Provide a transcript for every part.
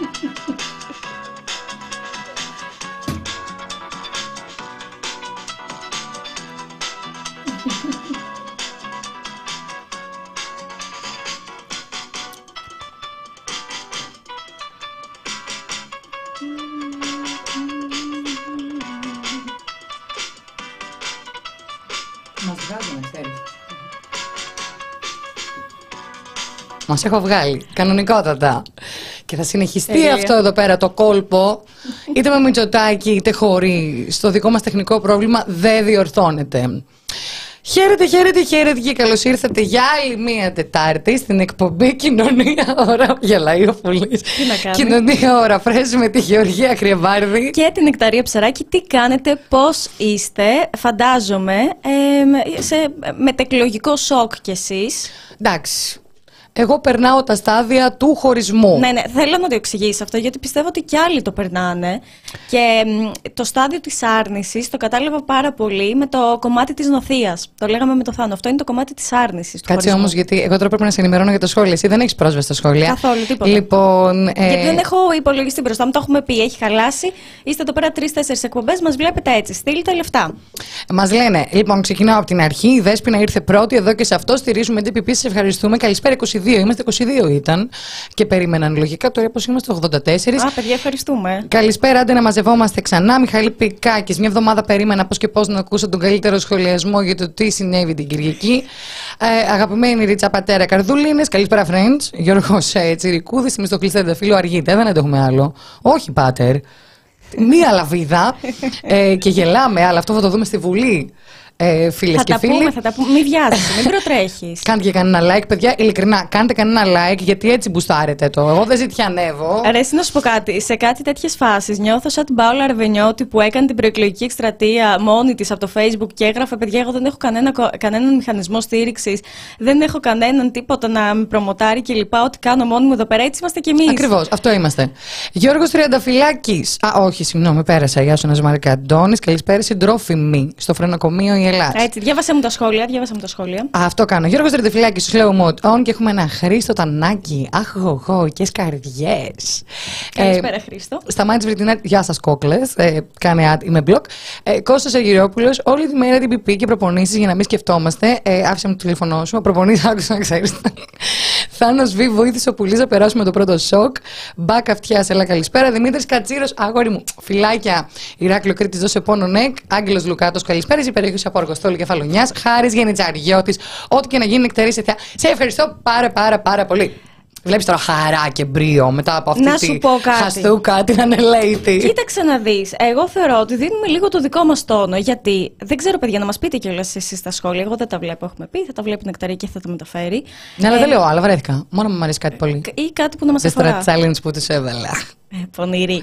Μας βγάζουν, ξέρεις. Μας έχω βγάλει, κανονικότατα. Και θα συνεχιστεί Τέλεια. αυτό εδώ πέρα το κόλπο, είτε με Μητσοτάκη είτε χωρί. Στο δικό μας τεχνικό πρόβλημα δεν διορθώνεται. Χαίρετε, χαίρετε, χαίρετε και καλώς ήρθατε για άλλη μία Τετάρτη στην εκπομπή Κοινωνία Ωρα. Γελάει ο Φουλής. Τι να κάνει. Κοινωνία Ωρα Φρέση με τη Γεωργία Κρυεβάρδη. Και την Νεκταρία Ψαράκη, τι κάνετε, πώς είστε, φαντάζομαι, ε, σε μετεκλογικό σοκ κι εσείς. Εντάξει. Εγώ περνάω τα στάδια του χωρισμού. Ναι, ναι, θέλω να το εξηγήσει αυτό, γιατί πιστεύω ότι κι άλλοι το περνάνε. Και μ, το στάδιο της άρνησης το κατάλαβα πάρα πολύ με το κομμάτι της νοθείας. Το λέγαμε με το Θάνο. Αυτό είναι το κομμάτι της άρνησης. Του Κάτσε χωρισμού. όμως, γιατί εγώ τώρα πρέπει να σε ενημερώνω για τα σχόλια. Εσύ δεν έχεις πρόσβαση στα σχόλια. Καθόλου, τίποτα. Λοιπόν. ε, Γιατί δεν έχω υπολογιστή μπροστά μου, το έχουμε πει, έχει χαλάσει. Είστε εδώ πέρα τρει-τέσσερι εκπομπές, μας βλέπετε έτσι. Στείλτε λεφτά. Μας λένε, λοιπόν, ξεκινάω από την αρχή. Η Δέσποινα ήρθε πρώτη εδώ και σε αυτό στηρίζουμε την DPP. Σε ευχαριστούμε. Καλησπέρα 22. Είμαστε 22 ήταν. Και περίμεναν λογικά. Τώρα πώ είμαστε 84. Α, παιδιά, ευχαριστούμε. Καλησπέρα, άντε να μαζευόμαστε ξανά. Μιχαλή Πικάκης. Μια εβδομάδα περίμενα πώ και πώς να ακούσω τον καλύτερο σχολιασμό για το τι συνέβη την Κυριακή. Ε, αγαπημένη Ρίτσα Πατέρα Καρδούλίνε. Καλησπέρα, friends. Γιώργος ε, Τσιρικούδης. Είμαι στο κλειστέ φίλο Αργείτε. Δεν έχουμε άλλο. Όχι, Πάτερ. Μία λαβίδα. ε, και γελάμε, αλλά αυτό θα το δούμε στη Βουλή. Ε, Φίλες Θα και τα φίλοι. πούμε, θα τα πούμε. Μην βιάζεσαι, μην προτρέχεις. Κάντε και κανένα like, παιδιά. Ειλικρινά, κάντε κανένα like, γιατί έτσι μπουστάρετε το. Εγώ δεν ζητιανεύω. Αρέσει να σου πω κάτι. Σε κάτι τέτοιες φάσεις νιώθω σαν την Πάολα Αρβενιώτη που έκανε την προεκλογική εκστρατεία μόνη της από το Facebook και έγραφε: Παιδιά, εγώ δεν έχω κανένα, κο- κανέναν μηχανισμό στήριξης, δεν έχω κανέναν τίποτα να με προμοτάρει κλπ. Ό,τι κάνω μόνη μου εδώ πέρα, έτσι είμαστε κι εμείς. Ακριβώς, αυτό είμαστε. Γιώργος Τριανταφυλάκης. Α, όχι, συγγνώμη, πέρασα. Γεια σου, Ναζ Μαρικα Αντώνης. Καλησπέρα, συντρόφιμη στο φρενοκομείο η Ελλάδα. Έτσι, διάβασέ μου τα σχόλια, διάβασέ μου τα σχόλια. Α, αυτό κάνω. Γιώργος Τριανταφυλάκη, στο slow mode on και έχουμε ένα Χρήστο Τανάκι. Αχ, γογό, και σκαρδιέ. Καλησπέρα, Χρήστο. Σταμάτης Βρετινά, γεια σας κόκλες. Ε, κάνε ad, είμαι μπλοκ. Ε, Κώστας Αγγυρόπουλο, όλη τη μέρα την πιπί και προπονήσεις για να μην σκεφτόμαστε. Ε, άφησε μου το τηλεφωνό σου. Προπονήσει, άκουσα να ξέρεις. Θάνος Β, βοήθησε ο Πουλής να περάσουμε το πρώτο σοκ. Μπακ αυτιά, έλα καλησπέρα. Δημήτρης Κατσίρος, αγόρι μου. Φυλάκια. Ηράκλειο Κρήτης, δώσε πόνο νεκ. Άγγελος Λουκάτος, καλησπέρα. Υπερήχουση από Αργοστόλη Κεφαλονιά. Χάρης Γενιτσαριώτης. Ό,τι και να γίνει, νεκτερή σε θεία. Σε ευχαριστώ πάρα πάρα πάρα πολύ. Βλέπεις τώρα χαρά και μπρίο μετά από αυτή Να τη σου πω κάτι. χαστού κάτι να είναι lady. Κοίταξε να δεις. Εγώ θεωρώ ότι δίνουμε λίγο το δικό μας τόνο. Γιατί δεν ξέρω, παιδιά, να μας πείτε κιόλας εσείς στα σχόλια. Εγώ δεν τα βλέπω, έχουμε πει. Θα τα βλέπει η Νεκταρία και θα τα μεταφέρει. Ναι, αλλά Ε, δεν λέω άλλα, βρέθηκα. Μόνο μου αρέσει κάτι πολύ. Ή κάτι που να μας Σε αφορά. challenge που του έβαλα. Ε, Πονηρή.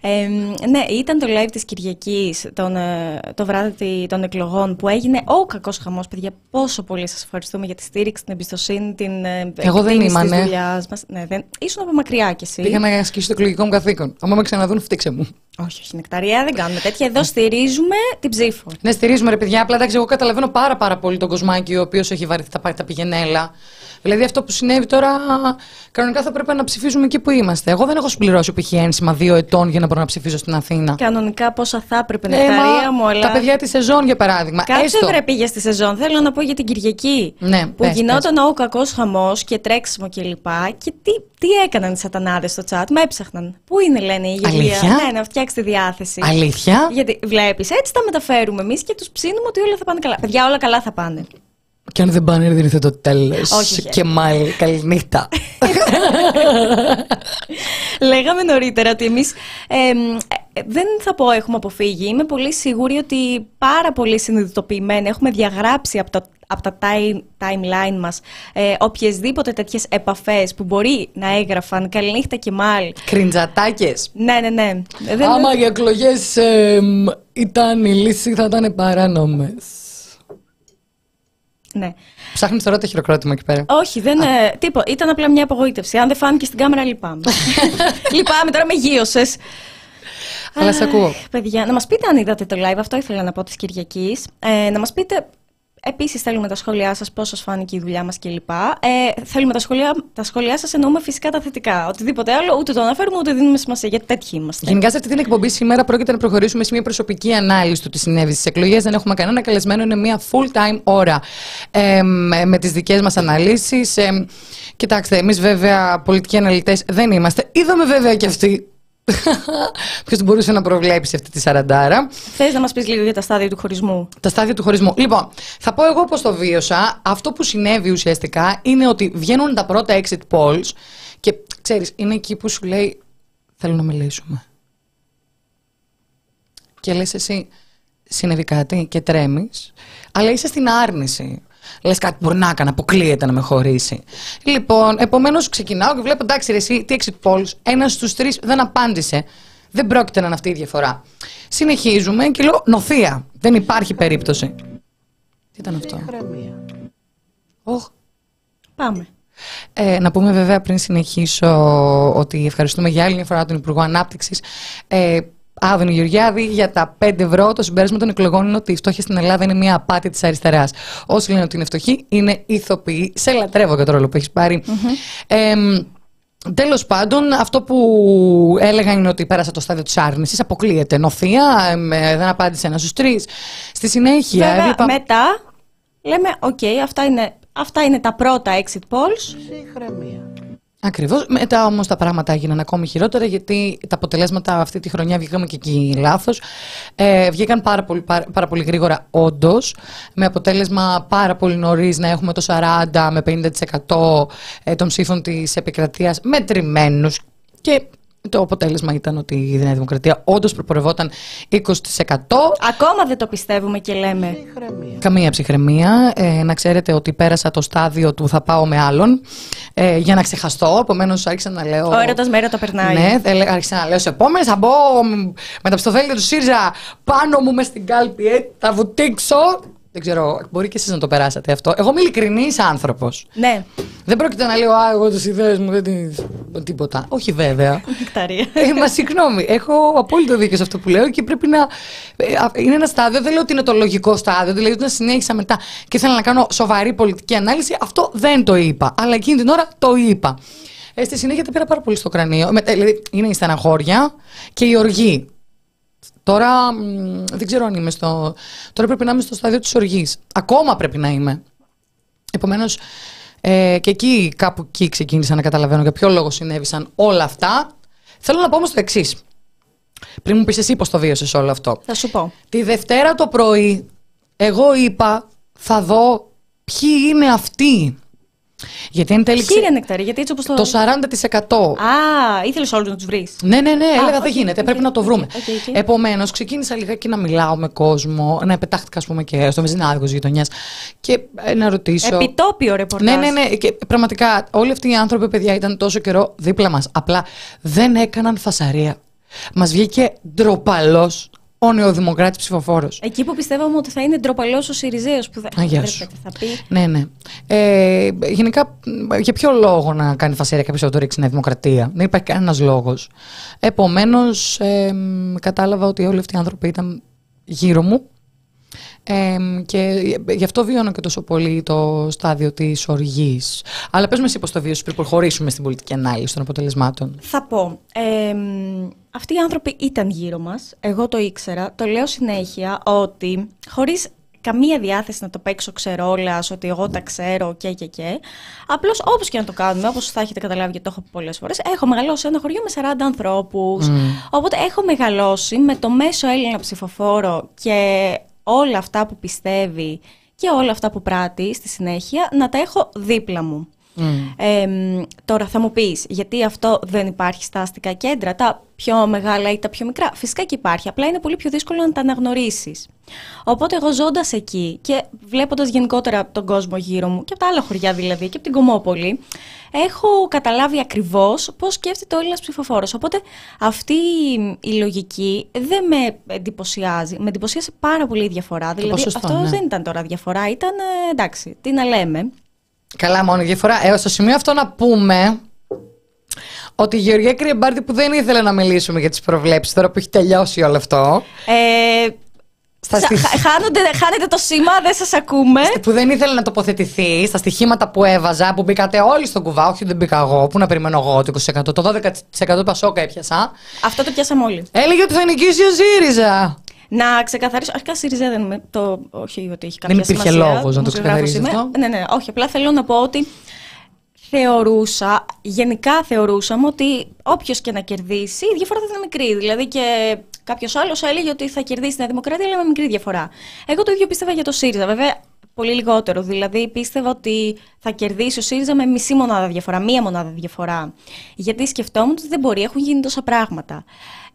ε, ναι, ήταν το live της Κυριακής, τον, ε, το βράδυ των εκλογών, που έγινε ο κακός χαμός, παιδιά. Πόσο πολύ σας ευχαριστούμε για τη στήριξη, την εμπιστοσύνη, την ε, Εγώ δεν εκτίμηση ήμουν, της ναι. δουλειάς μας. Ναι, δεν... Ήσουν από μακριά κι εσύ. Πήγα να ασκήσω το εκλογικό μου καθήκον. Αν με ξαναδούν, φτύξε μου. Όχι, όχι, νεκταρία, δεν κάνουμε τέτοια. Εδώ στηρίζουμε την ψήφο. Ναι, στηρίζουμε ρε παιδιά. Απλά εντάξει, εγώ καταλαβαίνω πάρα, πάρα πολύ τον κοσμάκι ο οποίος έχει βαρεθεί τα πάρει τα πηγενέλα. Δηλαδή αυτό που συνέβη τώρα, κανονικά θα πρέπει να ψηφίζουμε εκεί που είμαστε. Εγώ δεν έχω συμπληρώσει π.χ. ένσημα δύο ετών για να μπορώ να ψηφίσω στην Αθήνα. Κανονικά πόσα θα έπρεπε, Ε, νεκταρία μα μου, αλλά... Τα παιδιά της σεζόν για παράδειγμα. Κάτσε Έστω. βρε πήγες στη σεζόν. Θέλω να πω για την Κυριακή. Ναι, που πες, γινόταν ο κακός χαμός και τρέξιμο κλπ. Και, και τι, τι έκαναν οι σατανάδες στο chat. Με έψαχναν. Πού είναι, λένε η Γελία. Αλήθεια; Ναι, να φτιάξει τη διάθεση. Αλήθεια; Γιατί βλέπεις, έτσι τα μεταφέρουμε εμείς και τους ψήνουμε ότι όλα θα πάνε καλά. Παιδιά, όλα καλά θα πάνε. Και αν δεν πάνε, δεν ήρθε το τέλος. Όχι, όχι. Και μάλλον καληνύχτα. Λέγαμε νωρίτερα ότι εμείς δεν θα πω έχουμε αποφύγει. Είμαι πολύ σίγουρη ότι πάρα πολύ συνειδητοποιημένοι έχουμε διαγράψει από τα, από τα time, timeline μας ε, οποιασδήποτε τέτοιες επαφές που μπορεί να έγραφαν καληνύχτα και μάλ. Κριντζατάκες. Ναι, ναι, ναι. Δεν- Άμα οι εκλογές ήταν η λύση, θα ήταν παράνομες. Ναι. Ψάχνει τώρα το χειροκρότημα εκεί πέρα. Όχι, δεν. Ε, τίποτα. Ήταν απλά μια απογοήτευση. Αν δεν φάνηκε στην κάμερα, λυπάμαι. λυπάμαι, τώρα με γύρωσες. Αλλά σε ακούω. Παιδιά, να μας πείτε αν είδατε το live, αυτό ήθελα να πω της Κυριακής. Ε, να μας πείτε Επίσης θέλουμε τα σχόλιά σας, πώς σας φάνηκε η δουλειά μας κλπ. Ε, θέλουμε τα σχόλιά, τα σχόλιά σας, εννοούμε φυσικά τα θετικά. Οτιδήποτε άλλο, ούτε το αναφέρουμε, ούτε δίνουμε σημασία, γιατί τέτοιοι είμαστε. Γενικά σε αυτή την εκπομπή σήμερα πρόκειται να προχωρήσουμε σε μια προσωπική ανάλυση του τι συνέβη στις εκλογές. Δεν έχουμε κανένα καλεσμένο, είναι μια full time ώρα ε, με, με τις δικές μας αναλύσεις. Ε, κοιτάξτε, εμείς βέβαια πολιτικοί αναλυτές δεν είμαστε. Είδαμε βέβαια και αυτοί Ποιος μπορούσε να προβλέψει αυτή τη σαραντάρα; Θες να μας πεις λίγο για τα στάδια του χωρισμού; Τα στάδια του χωρισμού. Λοιπόν, θα πω εγώ πώς το βίωσα. Αυτό που συνέβη ουσιαστικά είναι ότι βγαίνουν τα πρώτα exit polls και ξέρεις, είναι εκεί που σου λέει Θέλω να μιλήσουμε. Και λες εσύ, συνέβη κάτι και τρέμεις, αλλά είσαι στην άρνηση. Λες κάτι μπορεί να έκανε, αποκλείεται να με χωρίσει. Λοιπόν, επομένως ξεκινάω και βλέπω εντάξει, ρε, εσύ, τι exit polls, ένας στους τρεις δεν απάντησε. Δεν πρόκειται να είναι αυτή η διαφορά. Συνεχίζουμε και λέω νοθεία. Δεν υπάρχει περίπτωση. Τι ήταν αυτό; Oh. Πάμε. Ε, να πούμε βέβαια πριν συνεχίσω ότι ευχαριστούμε για άλλη μια φορά τον Υπουργό Ανάπτυξης ε, Άδωνη Γεωργιάδη για τα 5 ευρώ. Το συμπέρασμα των εκλογών είναι ότι η φτώχεια στην Ελλάδα είναι μια απάτη της αριστεράς. Όσοι λένε ότι είναι φτωχοί είναι ηθοποιοί. Σε λατρεύω για το ρόλο που έχεις πάρει. Mm-hmm. Τέλος πάντων, αυτό που έλεγα είναι ότι πέρασα το στάδιο της άρνησης. Αποκλείεται. Νοθεία, ε, δεν απάντησε ένας στους τρεις. Στη συνέχεια. Βέβαια, μετά λέμε: OK, okay, αυτά, είναι, αυτά είναι τα πρώτα exit polls. Ψυχραιμία. Ακριβώς. Μετά όμως τα πράγματα έγιναν ακόμη χειρότερα γιατί τα αποτελέσματα αυτή τη χρονιά βγήκαμε και εκεί λάθος. Ε, βγήκαν πάρα πολύ, πάρα, πάρα πολύ γρήγορα, όντως. Με αποτέλεσμα πάρα πολύ νωρίς να έχουμε το 40 με 50% ε, των ψήφων της επικρατείας μετρημένους. Και το αποτέλεσμα ήταν ότι η Νέα Δημοκρατία όντως προπορευόταν 20%. Ακόμα δεν το πιστεύουμε και λέμε. Καμία ψυχραιμία. Ε, να ξέρετε ότι πέρασα το στάδιο του θα πάω με άλλον ε, για να ξεχαστώ. Επομένως άρχισα να λέω. Ο έρωτας μέρα το περνάει. Ναι, άρχισα να λέω σε επόμενες θα μπω με τα πιστοφέλια του ΣΥΡΙΖΑ πάνω μου μες στην κάλπη. Ε, θα βουτήξω δεν ξέρω, μπορεί και εσείς να το περάσατε αυτό. Εγώ είμαι ειλικρινής άνθρωπος. Ναι. Δεν πρόκειται να λέω Α, εγώ τις ιδέες μου δεν την. Τίποτα. Όχι βέβαια. Νεκταρία. ε, μα συγγνώμη. Έχω απόλυτο δίκιο σε αυτό που λέω και πρέπει να. Ε, είναι ένα στάδιο. Δεν λέω ότι είναι το λογικό στάδιο. Δηλαδή όταν συνέχισα μετά και ήθελα να κάνω σοβαρή πολιτική ανάλυση, αυτό δεν το είπα. Αλλά εκείνη την ώρα το είπα. Ε, στη συνέχεια τα πήρα πάρα πολύ στο κρανίο. Με, δηλαδή είναι η στεναχώρια και η οργή. Τώρα δεν ξέρω αν είμαι στο. Τώρα πρέπει να είμαι στο στάδιο της οργής. Ακόμα πρέπει να είμαι. Επομένως, ε, και εκεί κάπου εκεί ξεκίνησα να καταλαβαίνω για ποιο λόγο συνέβησαν όλα αυτά. Θέλω να πω όμως το εξής. Πριν μου πεις εσύ πώς το βίωσες όλο αυτό. Θα σου πω. Τη Δευτέρα το πρωί, εγώ είπα θα δω ποιοι είναι αυτοί γιατί εν τέλει. Κύριε Νεκταρή, γιατί έτσι όπως το. Το 40%. Α, ήθελες όλους να τους βρεις. Ναι, ναι, ναι, έλεγα δεν γίνεται, πρέπει να το βρούμε. Okay, okay. Επομένως, ξεκίνησα λιγάκι να μιλάω με κόσμο, να επετάχτηκα, ας πούμε, και στο μεζινάδικο γειτονιάς και ε, να ρωτήσω. Επιτόπιο ρεπορτάζ. Ναι, ναι, ναι. Και πραγματικά όλοι αυτοί οι άνθρωποι, παιδιά, ήταν τόσο καιρό δίπλα μας. Απλά δεν έκαναν φασαρία. Μας βγήκε ντροπαλός ο νεοδημοκράτη ψηφοφόρος. Εκεί που πιστεύαμε ότι θα είναι ντροπαλός ο Σιριζέος που θα, Αγιά σου. θα πει. Ναι, ναι. Ε, γενικά, για ποιο λόγο να κάνει φασαρία κάποιος να το ρίξει Νέα Δημοκρατία; Δεν υπάρχει κανένας λόγος. Επομένως, ε, κατάλαβα ότι όλοι αυτοί οι άνθρωποι ήταν γύρω μου ε, και γι' αυτό βιώνω και τόσο πολύ το στάδιο της οργής. Αλλά πες με εσύ πώ το βίωσε πριν προχωρήσουμε στην πολιτική ανάλυση των αποτελεσμάτων. Θα πω. Ε, αυτοί οι άνθρωποι ήταν γύρω μας. Εγώ το ήξερα. Το λέω συνέχεια ότι χωρίς καμία διάθεση να το παίξω ξερόλα, ότι εγώ τα ξέρω και και και. Απλώς όπως και να το κάνουμε, όπως θα έχετε καταλάβει και το έχω πει πολλές φορές, έχω μεγαλώσει ένα χωριό με 40 ανθρώπους. Mm. Οπότε έχω μεγαλώσει με το μέσο Έλληνα ψηφοφόρο και όλα αυτά που πιστεύει και όλα αυτά που πράττει στη συνέχεια να τα έχω δίπλα μου. Mm. τώρα θα μου πεις, γιατί αυτό δεν υπάρχει στα αστικά κέντρα, τα πιο μεγάλα ή τα πιο μικρά; Φυσικά και υπάρχει, απλά είναι πολύ πιο δύσκολο να τα αναγνωρίσεις. Οπότε εγώ ζώντας εκεί και βλέποντας γενικότερα τον κόσμο γύρω μου και από τα άλλα χωριά δηλαδή και από την Κομόπολη, έχω καταλάβει ακριβώς πώς σκέφτεται ο Έλληνας ψηφοφόρος. Οπότε αυτή η λογική δεν με εντυπωσιάζει. Με εντυπωσίασε πάρα πολύ η διαφορά. Δηλαδή αυτό ναι. δεν ήταν τώρα διαφορά, ήταν ε, εντάξει, τι να λέμε. Καλά, μόνο η διαφορά. Ε, στο σημείο αυτό να πούμε ότι η Γεωργία Κρυεμπάρτη που δεν ήθελε να μιλήσουμε για τις προβλέψεις τώρα που έχει τελειώσει όλο αυτό. Ε, Στα Σα- στοιχεία- χα- χάνονται, χάνετε το σήμα, δεν σας ακούμε. που δεν ήθελε να τοποθετηθεί στα στοιχήματα που έβαζα, που μπήκατε όλοι στον κουβά, όχι δεν μπήκα εγώ, που να περιμένω εγώ το 20%, το 12% του Πασόκα έπιασα. Αυτό το πιάσαμε όλοι. Έλεγε ότι θα νικήσει ο ΣΥΡΙΖΑ. Να ξεκαθαρίσω. Αρχικά ΣΥΡΙΖΑ δεν είμαι. Το, όχι ότι έχει κάποια Δεν υπήρχε σημασία. λόγος να το δημοσιογράφος ξεκαθαρίσεις είμαι. αυτό. Ναι, ναι, όχι. Απλά θέλω να πω ότι θεωρούσα, γενικά θεωρούσαμε ότι όποιος και να κερδίσει, η διαφορά θα είναι μικρή. Δηλαδή και κάποιος άλλος έλεγε ότι θα κερδίσει την Δημοκρατία, αλλά με μικρή διαφορά. Εγώ το ίδιο πίστευα για το ΣΥΡΙΖΑ. Βέβαια, πολύ λιγότερο. Δηλαδή, πίστευα ότι θα κερδίσει ο ΣΥΡΙΖΑ με μισή μονάδα διαφορά, μία μονάδα διαφορά. Γιατί σκεφτόμουν ότι δεν μπορεί, έχουν γίνει τόσα πράγματα.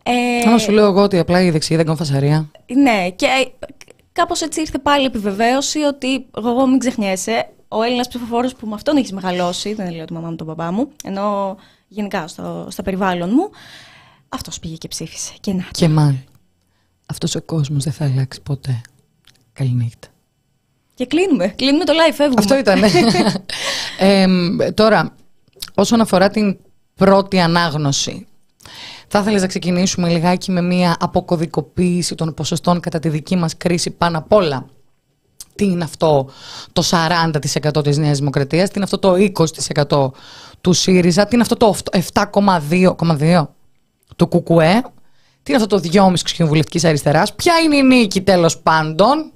Ε, Άμα σου λέω εγώ ότι απλά οι δεξιοί δεν κάνουν φασαρία. ναι, και κάπως έτσι ήρθε πάλι η επιβεβαίωση ότι εγώ μην ξεχνιέσαι, ο Έλληνας ψηφοφόρος που με αυτόν έχεις μεγαλώσει, δεν λέω τη μαμά μου τον παπά μου, ενώ γενικά στο, στο περιβάλλον μου, αυτός πήγε και ψήφισε. Και να. Και μάλλον. Αυτός ο κόσμος δεν θα αλλάξει ποτέ. Καληνύχτα. Και κλείνουμε. Κλείνουμε το live, φεύγουμε. Αυτό ήταν. ε, τώρα, όσον αφορά την πρώτη ανάγνωση, θα ήθελες να ξεκινήσουμε λιγάκι με μια αποκωδικοποίηση των ποσοστών κατά τη δική μας κρίση πάνω απ' όλα; Τι είναι αυτό το 40% της Νέας Δημοκρατίας, τι είναι αυτό το 20% του ΣΥΡΙΖΑ, τι είναι αυτό το 7,2% του ΚΚΕ, τι είναι αυτό το 2,5% της κοινοβουλευτικής αριστεράς, ποια είναι η νίκη τέλος πάντων;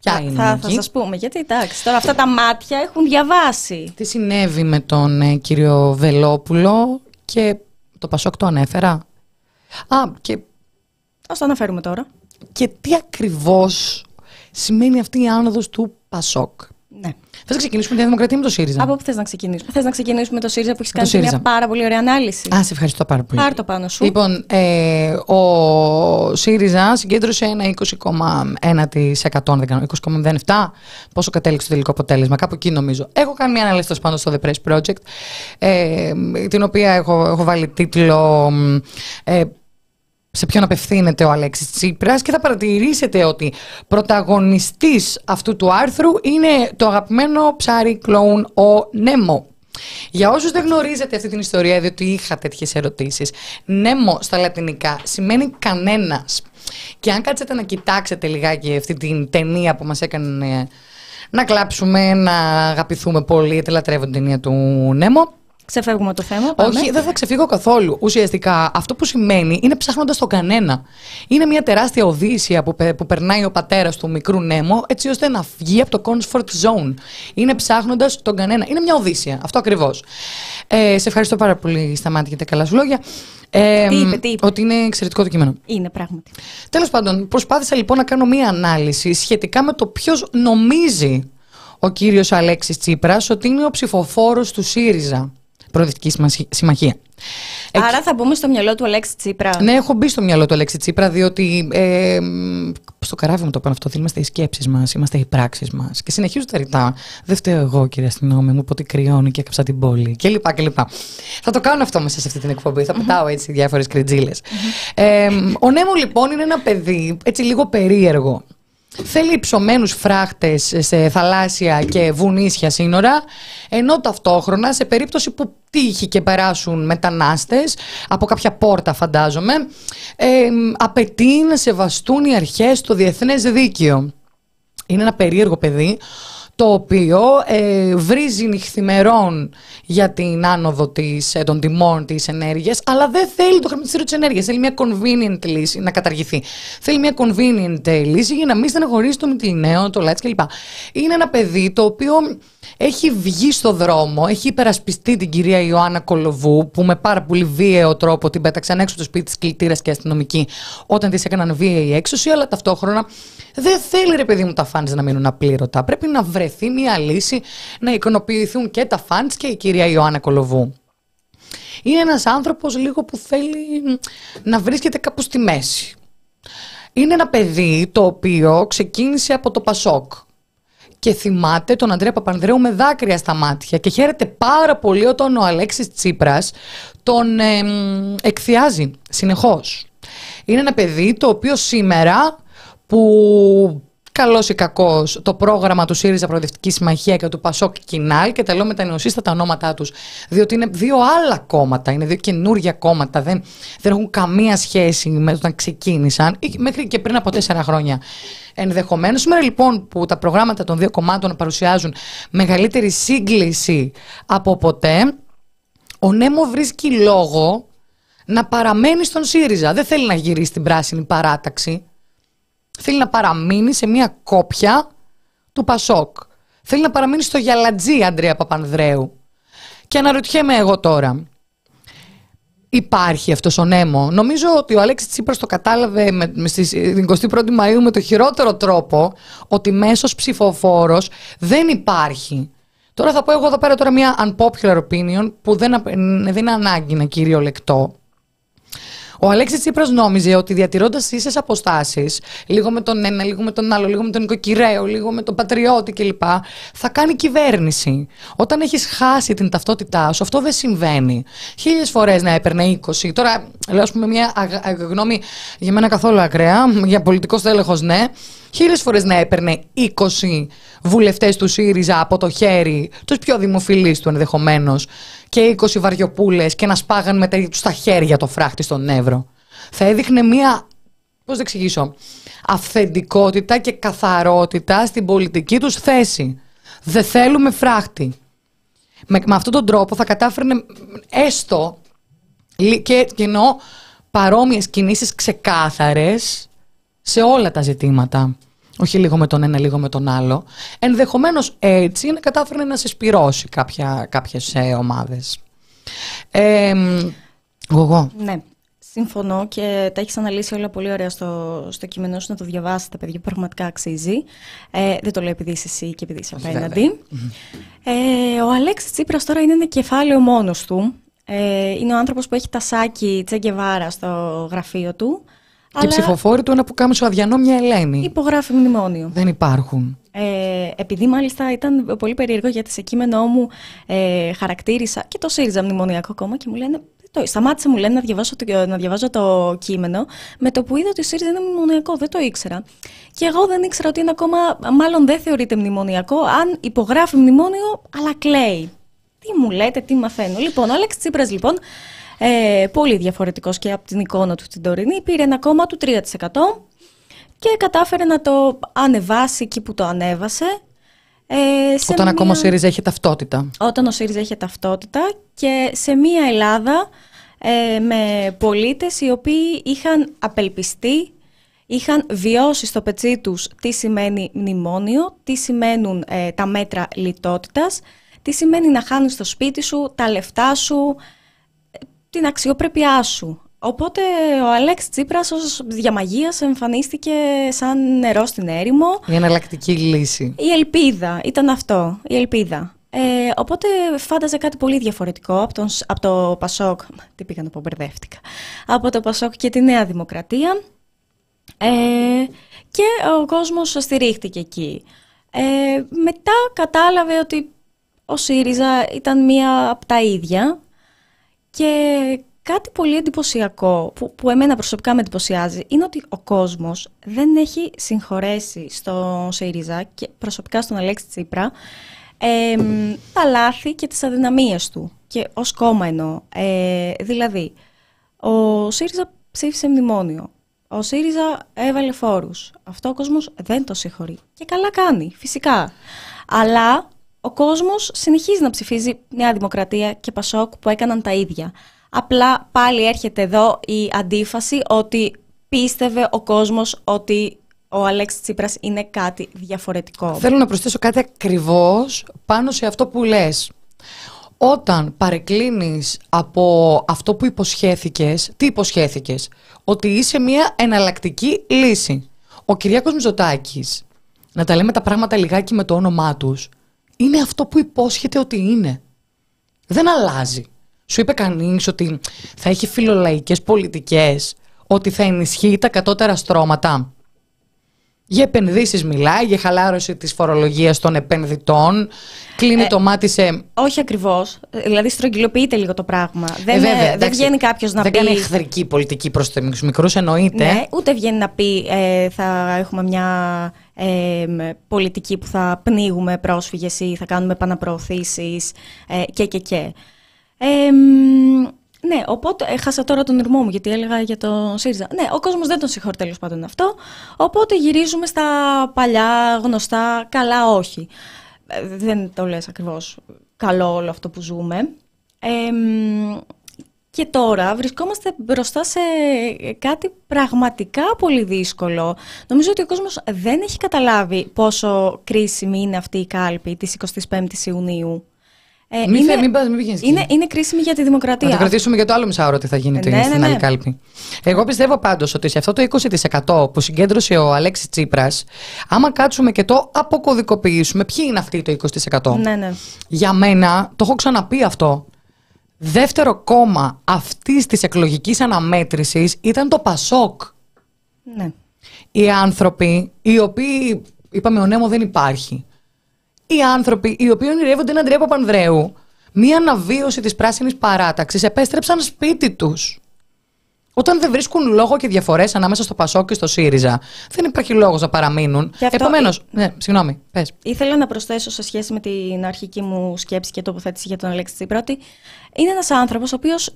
Ποια θα, είναι η θα, νίκη; θα σας πούμε, γιατί εντάξει, τώρα αυτά τα μάτια έχουν διαβάσει. Τι συνέβη με τον ε, κύριο Βελόπουλο και το Πασόκ το ανέφερα. Α, και, Ας το αναφέρουμε τώρα. και τι ακριβώς σημαίνει αυτή η άνοδος του Πασόκ; Ναι. Θες να ξεκινήσουμε τη Δημοκρατία με το ΣΥΡΙΖΑ; Από πού θες να ξεκινήσουμε; Θες να ξεκινήσουμε με το ΣΥΡΙΖΑ που έχεις Το κάνει ΣΥΡΙΖΑ. μια πάρα πολύ ωραία ανάλυση; Α, σε ευχαριστώ πάρα πολύ. Πάρ' το πάνω σου. Λοιπόν, ε, ο ΣΥΡΙΖΑ συγκέντρωσε ένα 20,1%, δεν κάνω, 20,07%. Πόσο κατέληξε το τελικό αποτέλεσμα, κάπου εκεί νομίζω. Έχω κάνει μια ανάλυση τέλος πάντων στο The Press Project, ε, την οποία έχω, έχω βάλει τίτλο μ, ε, σε ποιον απευθύνεται ο Αλέξης Τσίπρας και θα παρατηρήσετε ότι πρωταγωνιστής αυτού του άρθρου είναι το αγαπημένο ψάρι κλόουν ο Νέμο. Για όσους δεν γνωρίζετε αυτή την ιστορία, διότι είχα τέτοιες ερωτήσεις, Νέμο στα λατινικά σημαίνει κανένας. Και αν κάτσετε να κοιτάξετε λιγάκι αυτή την ταινία που μας έκανε να κλάψουμε, να αγαπηθούμε πολύ, γιατί λατρεύω την ταινία του Νέμο, Ξεφεύγουμε το θέμα. Πάμε. όχι, δεν θα ξεφύγω καθόλου. Ουσιαστικά αυτό που σημαίνει είναι ψάχνοντας τον κανένα. Είναι μια τεράστια οδύσσια που, πε- που περνάει ο πατέρας του μικρού Νέμο έτσι ώστε να βγει από το comfort zone. Είναι ψάχνοντας τον κανένα. Είναι μια οδύσσια. Αυτό ακριβώς. Ε, σε ευχαριστώ πάρα πολύ, Σταμάτη, για τα καλά σου λόγια. Ε, Τι είπε, τι είπε; Ότι είναι εξαιρετικό το κείμενο. Είναι πράγματι. Τέλος πάντων, προσπάθησα λοιπόν να κάνω μία ανάλυση σχετικά με το ποιος νομίζει ο κύριος Αλέξης Τσίπρας ότι είναι ο ψηφοφόρος του ΣΥΡΙΖΑ, Προοδευτική Συμμαχ- Συμμαχία. Άρα θα μπούμε στο μυαλό του Αλέξη Τσίπρα. Ναι, έχω μπει στο μυαλό του Αλέξη Τσίπρα, διότι ε, μ, στο καράβι μου το είπαν αυτό. ότι Είμαστε οι σκέψεις μας, είμαστε οι πράξεις μας. Και συνεχίζω τα ρητά. Δεν φταίω εγώ, κύριε αστυνόμη, μου είπε ότι κρυώνει και έκαψα την πόλη. Και λοιπά και λοιπά. Θα το κάνω αυτό μέσα σε αυτή την εκπομπή. Θα πετάω έτσι διάφορες κριτζίλες. Ε, ο Νέμο λοιπόν είναι ένα παιδί έτσι λίγο περίεργο. Θέλει υψωμένου φράχτες σε θαλάσσια και βουνίσια σύνορα, ενώ ταυτόχρονα σε περίπτωση που τύχει και περάσουν μετανάστες, από κάποια πόρτα φαντάζομαι, ε, απαιτεί να σεβαστούν οι αρχές στο διεθνές δίκαιο. Είναι ένα περίεργο παιδί, το οποίο ε, βρίζει νυχθημερών για την άνοδο της, ε, των τιμών της ενέργειας, αλλά δεν θέλει το χρηματιστήριο της ενέργειας. Θέλει μια convenient λύση να καταργηθεί. Θέλει μια convenient ε, λύση για να μην στεναχωρήσει το Μητυλινέο, το ΛΑΤΣ κλπ. Είναι ένα παιδί το οποίο έχει βγει στο δρόμο, έχει υπερασπιστεί την κυρία Ιωάννα Κολοβού, που με πάρα πολύ βίαιο τρόπο την πέταξαν έξω από το σπίτι της κλητήρας και αστυνομική όταν της έκαναν βίαιη έξωση, αλλά ταυτόχρονα δεν θέλει ρε παιδί μου τα φαντς να μείνουν απλήρωτα. Πρέπει να βρεθεί μια λύση να ικανοποιηθούν και τα φαντς και η κυρία Ιωάννα Κολοβού. Είναι ένας άνθρωπος λίγο που θέλει να βρίσκεται κάπου στη μέση. Είναι ένα παιδί το οποίο ξεκίνησε από το Πασόκ και θυμάται τον Ανδρέα Παπανδρέου με δάκρυα στα μάτια και χαίρεται πάρα πολύ όταν ο Αλέξης Τσίπρας τον ε, μ, εκθιάζει συνεχώς. Είναι ένα παιδί το οποίο σήμερα που καλός ή κακός το πρόγραμμα του ΣΥΡΙΖΑ Προοδευτική Συμμαχία και του Πασόκ Κινάλ και τα λέω με τα νεοσύστατα ονόματά τους. Διότι είναι δύο άλλα κόμματα, είναι δύο καινούργια κόμματα, δεν, δεν έχουν καμία σχέση με όταν ξεκίνησαν ή μέχρι και πριν από τέσσερα χρόνια. Ενδεχομένως, σήμερα λοιπόν που τα προγράμματα των δύο κομμάτων παρουσιάζουν μεγαλύτερη σύγκληση από ποτέ, ο Νέμο βρίσκει λόγο να παραμένει στον ΣΥΡΙΖΑ. Δεν θέλει να γυρίσει στην πράσινη παράταξη. Θέλει να παραμείνει σε μια κόπια του Πασόκ. Θέλει να παραμείνει στο γυαλατζή Αντρέα Παπανδρέου. Και αναρωτιέμαι εγώ τώρα. Υπάρχει αυτός ο νέμο; Νομίζω ότι ο Αλέξης Τσίπρας το κατάλαβε με, με στις 21η Μαΐου με το χειρότερο τρόπο ότι μέσος ψηφοφόρος δεν υπάρχει. Τώρα θα πω εγώ εδώ πέρα τώρα μια unpopular opinion που δεν, δεν είναι ανάγκη να κυριολεκτώ. Ο Αλέξης Τσίπρας νόμιζε ότι διατηρώντας ίσες αποστάσεις, λίγο με τον ένα, λίγο με τον άλλο, λίγο με τον νοικοκυρέο, λίγο με τον πατριώτη κλπ., θα κάνει κυβέρνηση. Όταν έχεις χάσει την ταυτότητά σου, αυτό δεν συμβαίνει. Χίλιες φορές να έπαιρνε 20. Τώρα, λέω, ας πούμε, μια γνώμη για μένα καθόλου ακραία, για πολιτικό τέλεχο, ναι. Χίλιες φορές να έπαιρνε 20 βουλευτές του ΣΥΡΙΖΑ από το χέρι, τους πιο δημοφιλείς του ενδεχομένως, και 20 βαριοπούλες και να σπάγαν με τα, στα χέρια το φράχτη στον Εύρο. Θα έδειχνε μία, πώς να εξηγήσω, αυθεντικότητα και καθαρότητα στην πολιτική τους θέση. Δεν θέλουμε φράχτη. Με, με αυτόν τον τρόπο θα κατάφερνε έστω και, και εννοώ παρόμοιες κινήσεις ξεκάθαρες σε όλα τα ζητήματα. Όχι λίγο με τον ένα, λίγο με τον άλλο. Ενδεχομένως έτσι να κατάφερε να συσπυρώσει κάποιες ομάδες. Ε, εγώ. Ναι. Συμφωνώ και τα έχεις αναλύσει όλα πολύ ωραία στο, στο κείμενό σου να το διαβάσετε, παιδιά, πραγματικά αξίζει. Ε, δεν το λέω επειδή είσαι εσύ και επειδή είσαι απέναντι. Ε, ο Αλέξης Τσίπρας τώρα είναι ένα κεφάλαιο μόνος του. Ε, είναι ο άνθρωπος που έχει τα σάκι Τσέγκεβάρα στο γραφείο του. Και οι ψηφοφόροι του ένα που κάμισο αδιανό μια Ελένη. Υπογράφει μνημόνιο. Δεν υπάρχουν. Ε, επειδή μάλιστα ήταν πολύ περίεργο γιατί σε κείμενό μου ε, χαρακτήρισα και το ΣΥΡΙΖΑ μνημονιακό κόμμα και μου λένε. Το, σταμάτησε μου λένε να διαβάσω, το, να διαβάζω το κείμενο με το που είδα ότι ο ΣΥΡΙΖΑ είναι μνημονιακό. Δεν το ήξερα. Και εγώ δεν ήξερα ότι είναι ακόμα, μάλλον δεν θεωρείται μνημονιακό, αν υπογράφει μνημόνιο, αλλά κλαίει. Τι μου λέτε, τι μαθαίνω. Λοιπόν, ο Άλεξ Τσίπρας λοιπόν ε, πολύ διαφορετικός και από την εικόνα του την τωρινή, πήρε ένα κόμμα του 3% και κατάφερε να το ανεβάσει εκεί που το ανέβασε. Ε, Όταν μια... ακόμα ο ΣΥΡΙΖΑ έχει ταυτότητα. Όταν ο ΣΥΡΙΖΑ είχε ταυτότητα και σε μια Ελλάδα ε, με πολίτες οι οποίοι είχαν απελπιστεί, είχαν βιώσει στο πετσί τους τι σημαίνει μνημόνιο, τι σημαίνουν ε, τα μέτρα λιτότητας, τι σημαίνει να χάνεις το σπίτι σου, τα λεφτά σου, την αξιοπρέπειά σου. Οπότε ο Αλέξ Τσίπρας ως διαμαγείας εμφανίστηκε σαν νερό στην έρημο. Η εναλλακτική λύση. Η ελπίδα, ήταν αυτό, η ελπίδα. Ε, οπότε φάνταζε κάτι πολύ διαφορετικό από, τον, από το Πασόκ, τι πήγα να πω, μπερδεύτηκα, από το Πασόκ και τη Νέα Δημοκρατία ε, και ο κόσμος στηρίχτηκε εκεί. Ε, μετά κατάλαβε ότι ο ΣΥΡΙΖΑ ήταν μία από τα ίδια, και κάτι πολύ εντυπωσιακό που, που εμένα προσωπικά με εντυπωσιάζει είναι ότι ο κόσμος δεν έχει συγχωρέσει στο ΣΥΡΙΖΑ και προσωπικά στον Αλέξη Τσίπρα ε, τα λάθη και τις αδυναμίες του και ως κόμμα εννοώ. Ε, δηλαδή, ο ΣΥΡΙΖΑ ψήφισε μνημόνιο. Ο ΣΥΡΙΖΑ έβαλε φόρους. Αυτό ο κόσμος δεν το συγχωρεί. Και καλά κάνει, φυσικά. Αλλά ο κόσμος συνεχίζει να ψηφίζει Νέα Δημοκρατία και Πασόκ που έκαναν τα ίδια. Απλά πάλι έρχεται εδώ η αντίφαση ότι πίστευε ο κόσμος ότι ο Αλέξης Τσίπρας είναι κάτι διαφορετικό. Θέλω να προσθέσω κάτι ακριβώς πάνω σε αυτό που λες. Όταν παρεκκλίνεις από αυτό που υποσχέθηκες, τι υποσχέθηκες, ότι είσαι μια εναλλακτική λύση. Ο Κυριάκος Μητσοτάκης, να τα λέμε τα πράγματα λιγάκι με το όνομά τους, είναι αυτό που υπόσχεται ότι είναι. Δεν αλλάζει. Σου είπε κανείς ότι θα έχει φιλολαϊκές πολιτικές, ότι θα ενισχύει τα κατώτερα στρώματα. Για επενδύσεις μιλάει, για χαλάρωση της φορολογίας των επενδυτών. Κλείνει Ε, το μάτι σε. Όχι ακριβώς. Δηλαδή, στρογγυλοποιείται λίγο το πράγμα. Δεν, Ε, βέβαια, ε, δεν εντάξει. βγαίνει κάποιος να δεν πει. κάνει εχθρική πολιτική προς τους μικρούς, εννοείται. Ναι, ούτε βγαίνει να πει ε, θα έχουμε μια ε, μ, πολιτική που θα πνίγουμε πρόσφυγες ή θα κάνουμε επαναπροωθήσεις ε, και και και. Ε, μ, ναι, οπότε έχασα τώρα τον ήρμό μου γιατί έλεγα για τον ΣΥΡΙΖΑ. Ναι, ο κόσμος δεν τον συγχωρεί τέλος πάντων αυτό, οπότε γυρίζουμε στα παλιά γνωστά καλά όχι. Ε, δεν το λες ακριβώς καλό όλο αυτό που ζούμε. Ε, μ, και τώρα βρισκόμαστε μπροστά σε κάτι πραγματικά πολύ δύσκολο. Νομίζω ότι ο κόσμος δεν έχει καταλάβει πόσο κρίσιμη είναι αυτή η κάλπη της 25ης Ιουνίου. Ε, Μην, είναι, θε, μην, πας, μην πηγαίνεις εκεί. είναι, είναι κρίσιμη για τη δημοκρατία. Να το κρατήσουμε για το άλλο μισάωρο τι θα γίνει Ε, την- ναι, ναι, στην ναι. άλλη κάλπη. Εγώ πιστεύω πάντως ότι σε αυτό το 20% που συγκέντρωσε ο Αλέξης Τσίπρας, άμα κάτσουμε και το αποκωδικοποιήσουμε, ποιοι είναι αυτοί το 20%. Ναι, ναι. Για μένα, το έχω ξαναπεί αυτό. Δεύτερο κόμμα αυτής της εκλογικής αναμέτρησης ήταν το Πασόκ. ναι. Οι άνθρωποι οι οποίοι. Είπαμε, ο Νέμο δεν υπάρχει. Οι άνθρωποι οι οποίοι ονειρεύονται έναν Αντρέα Παπανδρέου, μία αναβίωση της πράσινης παράταξης, επέστρεψαν σπίτι τους. Όταν δεν βρίσκουν λόγο και διαφορές ανάμεσα στο Πασόκ και στο ΣΥΡΙΖΑ, δεν υπάρχει λόγος να παραμείνουν. Και αυτό- Επομένως. Ναι, συγγνώμη, πες. Ήθελα να προσθέσω σε σχέση με την αρχική μου σκέψη και τοποθέτηση για τον Αλέξη Τσίπρα ότι είναι ένας άνθρωπος ο οποίος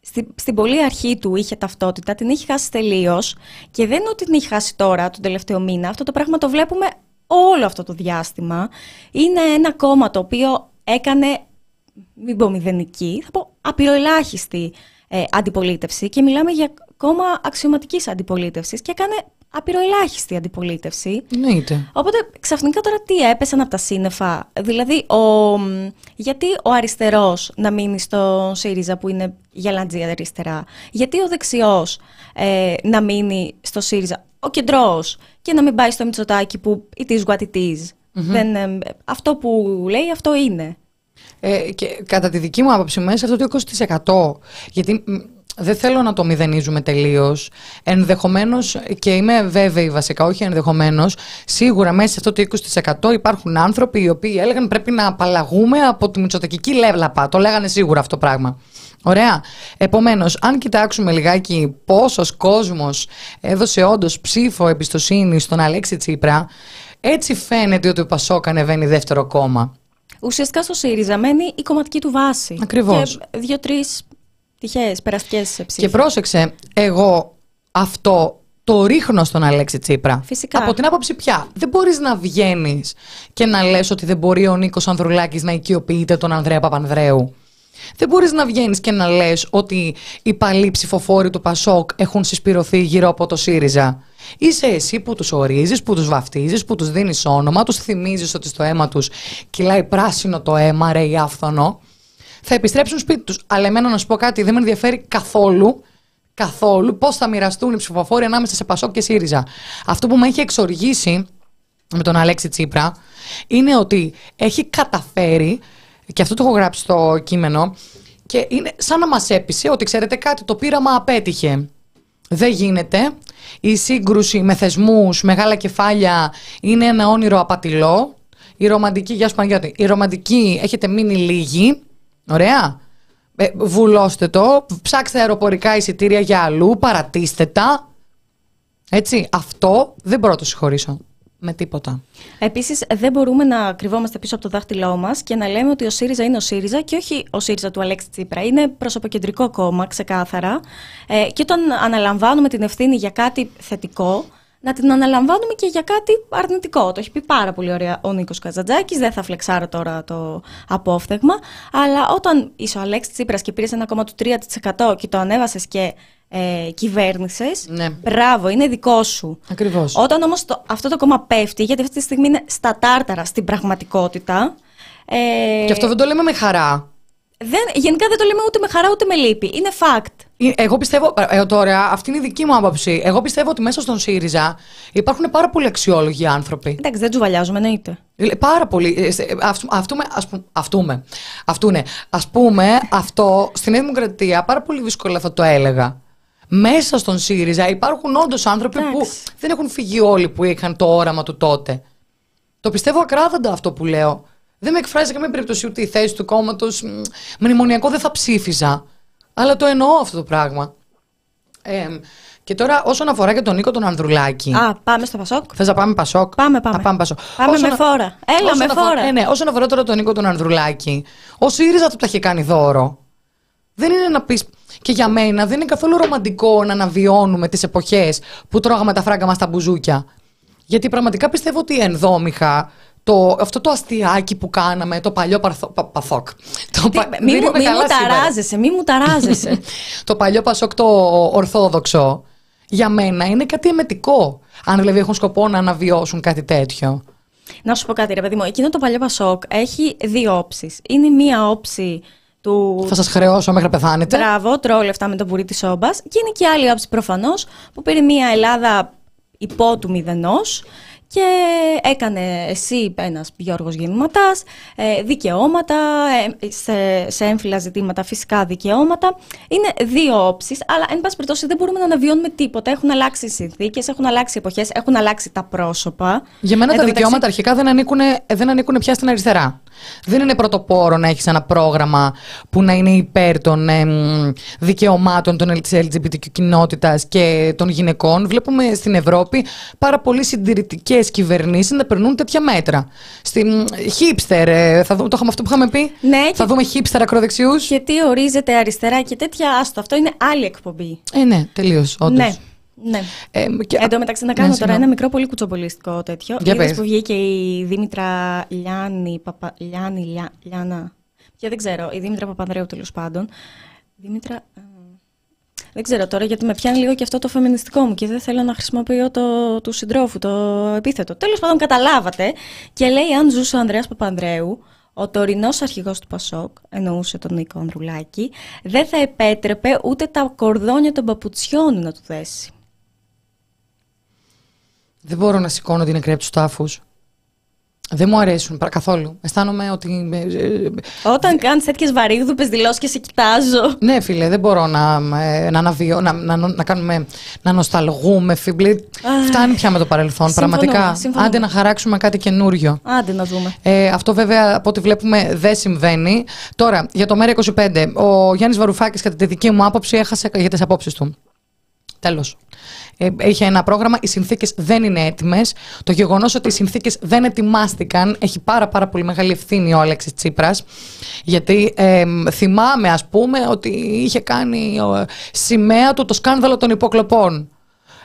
στη, στην πολύ αρχή του είχε ταυτότητα, την έχει χάσει τελείως και δεν είναι ότι την έχει χάσει τώρα, τον τελευταίο μήνα. Αυτό το πράγμα το βλέπουμε όλο αυτό το διάστημα. Είναι ένα κόμμα το οποίο έκανε, μην πω μηδενική, θα πω απειροελάχιστη ε, αντιπολίτευση και μιλάμε για κόμμα αξιωματικής αντιπολίτευσης και έκανε απειροελάχιστη αντιπολίτευση. Εννοείται. Οπότε ξαφνικά τώρα τι έπεσαν από τα σύννεφα; Δηλαδή, ο, μ, γιατί ο αριστερός να μείνει στο ΣΥΡΙΖΑ που είναι γελαντζή αριστερά; Γιατί ο δεξιός ε, να μείνει στο ΣΥΡΙΖΑ; Ο κεντρός και να μην πάει στο Μητσοτάκι που it is what it is. Δεν, ε, αυτό που λέει αυτό είναι. Ε, και κατά τη δική μου άποψη, μέσα σε αυτό το 20%. Γιατί μ, δεν θέλω να το μηδενίζουμε τελείως. Ενδεχομένως, και είμαι βέβαιη βασικά, όχι ενδεχομένως, σίγουρα μέσα σε αυτό το 20% υπάρχουν άνθρωποι οι οποίοι έλεγαν πρέπει να απαλλαγούμε από τη μητσοτακική λεύλαπα. Το λέγανε σίγουρα αυτό το πράγμα. Ωραία. Επομένως, αν κοιτάξουμε λιγάκι πόσος κόσμος έδωσε όντως ψήφο εμπιστοσύνη στον Αλέξη Τσίπρα, έτσι φαίνεται ότι ο Πασόκ ανεβαίνει δεύτερο κόμμα. Ουσιαστικά στο ΣΥΡΙΖΑ μένει η κομματική του βάση. Ακριβώς. Και δύο-τρει τυχαίες περαστικές ψήφοι. Και πρόσεξε, εγώ αυτό το ρίχνω στον Αλέξη Τσίπρα. Φυσικά. Από την άποψη πια. Δεν μπορείς να βγαίνεις και να λες ότι δεν μπορεί ο Νίκος Ανδρουλάκης να οικειοποιείται τον Ανδρέα Παπανδρέου. Δεν μπορείς να βγαίνεις και να λες ότι οι παλιοί ψηφοφόροι του Πασόκ έχουν συσπηρωθεί γύρω από το ΣΥΡΙΖΑ. Είσαι εσύ που τους ορίζεις, που τους βαφτίζεις, που τους δίνεις όνομα, τους θυμίζεις ότι στο αίμα τους κυλάει πράσινο το αίμα, ρε ή άφθονο θα επιστρέψουν σπίτι τους. Αλλά εμένα να σου πω κάτι, δεν με ενδιαφέρει καθόλου, καθόλου πώς θα μοιραστούν οι ψηφοφόροι ανάμεσα σε Πασόκ και ΣΥΡΙΖΑ. Αυτό που με έχει εξοργήσει με τον Αλέξη Τσίπρα είναι ότι έχει καταφέρει, και αυτό το έχω γράψει στο κείμενο, και είναι σαν να μας έπεισε ότι ξέρετε κάτι, το πείραμα απέτυχε. Δεν γίνεται. Η σύγκρουση με θεσμούς, μεγάλα κεφάλια είναι ένα όνειρο απατηλό. Η ρομαντική, γεια σου Παναγιώτη, η ρομαντική έχετε μείνει λίγοι. Ωραία. Ε, βουλώστε το, ψάξτε αεροπορικά εισιτήρια για αλλού, παρατήστε τα. Έτσι, αυτό δεν μπορώ να το συγχωρήσω με τίποτα. Επίσης, δεν μπορούμε να κρυβόμαστε πίσω από το δάχτυλό μας και να λέμε ότι ο ΣΥΡΙΖΑ είναι ο ΣΥΡΙΖΑ και όχι ο ΣΥΡΙΖΑ του Αλέξη Τσίπρα. Είναι προσωποκεντρικό κόμμα, ξεκάθαρα. Ε, και όταν αναλαμβάνουμε την ευθύνη για κάτι θετικό, να την αναλαμβάνουμε και για κάτι αρνητικό. Το έχει πει πάρα πολύ ωραία ο Νίκος Καζαντζάκης. Δεν θα φλεξάρω τώρα το απόφθεγμα. Αλλά όταν είσαι ο Αλέξης Τσίπρας και πήρες ένα κόμμα του 3% και το ανέβασες και ε, κυβέρνησες, Ναι. μπράβο, είναι δικό σου. Ακριβώς. Όταν όμως το, αυτό το κόμμα πέφτει, γιατί αυτή τη στιγμή είναι στα τάρταρα στην πραγματικότητα. Ε, Και αυτό δεν το λέμε με χαρά. δεν, γενικά δεν το λέμε ούτε με χαρά ούτε με λύπη. Είναι fact. Ε, Εγώ πιστεύω, ε, τώρα, αυτή είναι η δική μου άποψη. Εγώ πιστεύω ότι μέσα στον ΣΥΡΙΖΑ υπάρχουν πάρα πολλοί αξιόλογοι άνθρωποι. Εντάξει, δεν τζουβαλιάζουμε, εννοείται. Ε, Πάρα πολύ. Ε, σε- αυτού- Αυτούμε, ας που- αυτούμε. Αυτούνε. Ας πούμε, αυτό στην Νέα Δημοκρατία πάρα πολύ δύσκολα θα το έλεγα. Μέσα στον ΣΥΡΙΖΑ υπάρχουν όντως άνθρωποι που Εντάξει. δεν έχουν φύγει όλοι που είχαν το όραμα του τότε. Το πιστεύω ακράδαντα αυτό που λέω. Δεν με εκφράζει σε καμία περίπτωση ούτε η θέση του κόμματος. Μνημονιακό δεν θα ψήφιζα. Αλλά το εννοώ αυτό το πράγμα. Ε, και τώρα, όσον αφορά και τον Νίκο τον Ανδρουλάκη. Α, πάμε στο Πασόκ. Θες να πάμε Πασόκ; Πάμε, πάμε. Α, πάμε Πασόκ. Πάμε Όσον με α- φόρα. Έλα, όσον με αφορά- φόρα. Ναι, ναι, όσον αφορά τώρα τον Νίκο τον Ανδρουλάκη, ο ΣΥΡΙΖΑ του τα είχε κάνει δώρο. Δεν είναι να πει. Και για μένα δεν είναι καθόλου ρομαντικό να αναβιώνουμε τις εποχές που τρώγαμε τα φράγκα μας στα μπουζούκια. Γιατί πραγματικά πιστεύω ότι ενδόμηχα το, αυτό το αστιάκι που κάναμε, το παλιό παρθο, πα, παθόκ. Το, Τι- πα- Μη δεν μου, είμαι μη καλά μου σήμερα. ταράζεσαι, μη μου ταράζεσαι. το παλιό Πασόκ το ορθόδοξο, για μένα είναι κάτι εμετικό. Αν δηλαδή έχουν σκοπό να αναβιώσουν κάτι τέτοιο. Να σου πω κάτι, ρε παιδί μου. Εκείνο το παλιό Πασόκ έχει δύο όψεις. Είναι μία όψη του. Θα σας χρεώσω μέχρι να πεθάνετε. Μπράβο, τρώω λεφτά με το πουρί της όμπα. Και είναι και άλλη όψη προφανώς που πήρε μια Ελλάδα υπό του μηδενός και έκανε εσύ ένας Γιώργος Γεννηματά δικαιώματα, ε, σε, σε έμφυλα ζητήματα φυσικά δικαιώματα. Είναι δύο όψεις, αλλά εν πάση περιπτώσει δεν μπορούμε να αναβιώνουμε τίποτα. Έχουν αλλάξει οι συνθήκες, έχουν αλλάξει οι εποχές, έχουν αλλάξει τα πρόσωπα. Για μένα Εν τα τω δικαιώματα μεταξύ- αρχικά δεν ανήκουν, δεν ανήκουν πια στην αριστερά. Δεν είναι πρωτοπόρο να έχεις ένα πρόγραμμα που να είναι υπέρ των εμ, δικαιωμάτων των, της LGBTQ κοινότητας και των γυναικών. Βλέπουμε στην Ευρώπη πάρα πολύ συντηρητικές κυβερνήσεις να περνούν τέτοια μέτρα. Στην hipster, ε, θα δούμε, το είχαμε αυτό που είχαμε πει; Ναι, θα και- δούμε hipster ακροδεξιούς; Και τι ορίζεται αριστερά και τέτοια, άστο, αυτό είναι άλλη εκπομπή. Ε, ναι, τελείως, όντως. Ναι, ναι. Ε, και- Εν τω μεταξύ, να Ναι, κάνω τώρα συγγνώμη. ένα μικρό πολύ κουτσομπολιστικό τέτοιο. Για Είδες πες. που βγήκε η Δήμητρα Λιάννη, Παπα... Λιάννη, Λιά... Λιάννα. Και δεν ξέρω, η Δήμητρα Παπανδρέου τέλος πάντων. Δήμητρα. ε, Δεν ξέρω τώρα γιατί με πιάνει λίγο και αυτό το φεμινιστικό μου και δεν θέλω να χρησιμοποιώ το του συντρόφου, το επίθετο. Τέλος πάντων, καταλάβατε. Και λέει, αν ζούσε ο Ανδρέας Παπανδρέου, ο τωρινός αρχηγός του Πασόκ, εννοούσε τον Νίκο Ανδρουλάκη, δεν θα επέτρεπε ούτε τα κορδόνια των παπουτσιών να του δέσει. Δεν μπορώ να σηκώνω την νεκρή από του τάφους. Δεν μου αρέσουν παρα- καθόλου. Αισθάνομαι ότι. ε, ε, Όταν κάνεις τέτοιες βαρύγδουπες δηλώσεις και σε κοιτάζω. Ναι, φίλε, δεν μπορώ να, ε, να, αναβιώ, να, να, να, κάνουμε, να νοσταλγούμε, φίλε. Φτάνει πια με το παρελθόν, Συμφωνούμε, πραγματικά. συμφωνούμε. Άντε να χαράξουμε κάτι καινούριο. Άντε να δούμε. Ε, αυτό βέβαια από ό,τι βλέπουμε δεν συμβαίνει. Τώρα, για το ΜΕΡΑ25, ο Γιάννης Βαρουφάκης κατά τη δική μου άποψη έχασε για τις απόψεις του. Τέλος. Ε, είχε ένα πρόγραμμα, οι συνθήκες δεν είναι έτοιμες. Το γεγονός ότι οι συνθήκες δεν ετοιμάστηκαν έχει πάρα πάρα πολύ μεγάλη ευθύνη ο Αλέξης Τσίπρας. Γιατί ε, θυμάμαι ας πούμε ότι είχε κάνει ε, σημαία του το σκάνδαλο των υποκλοπών.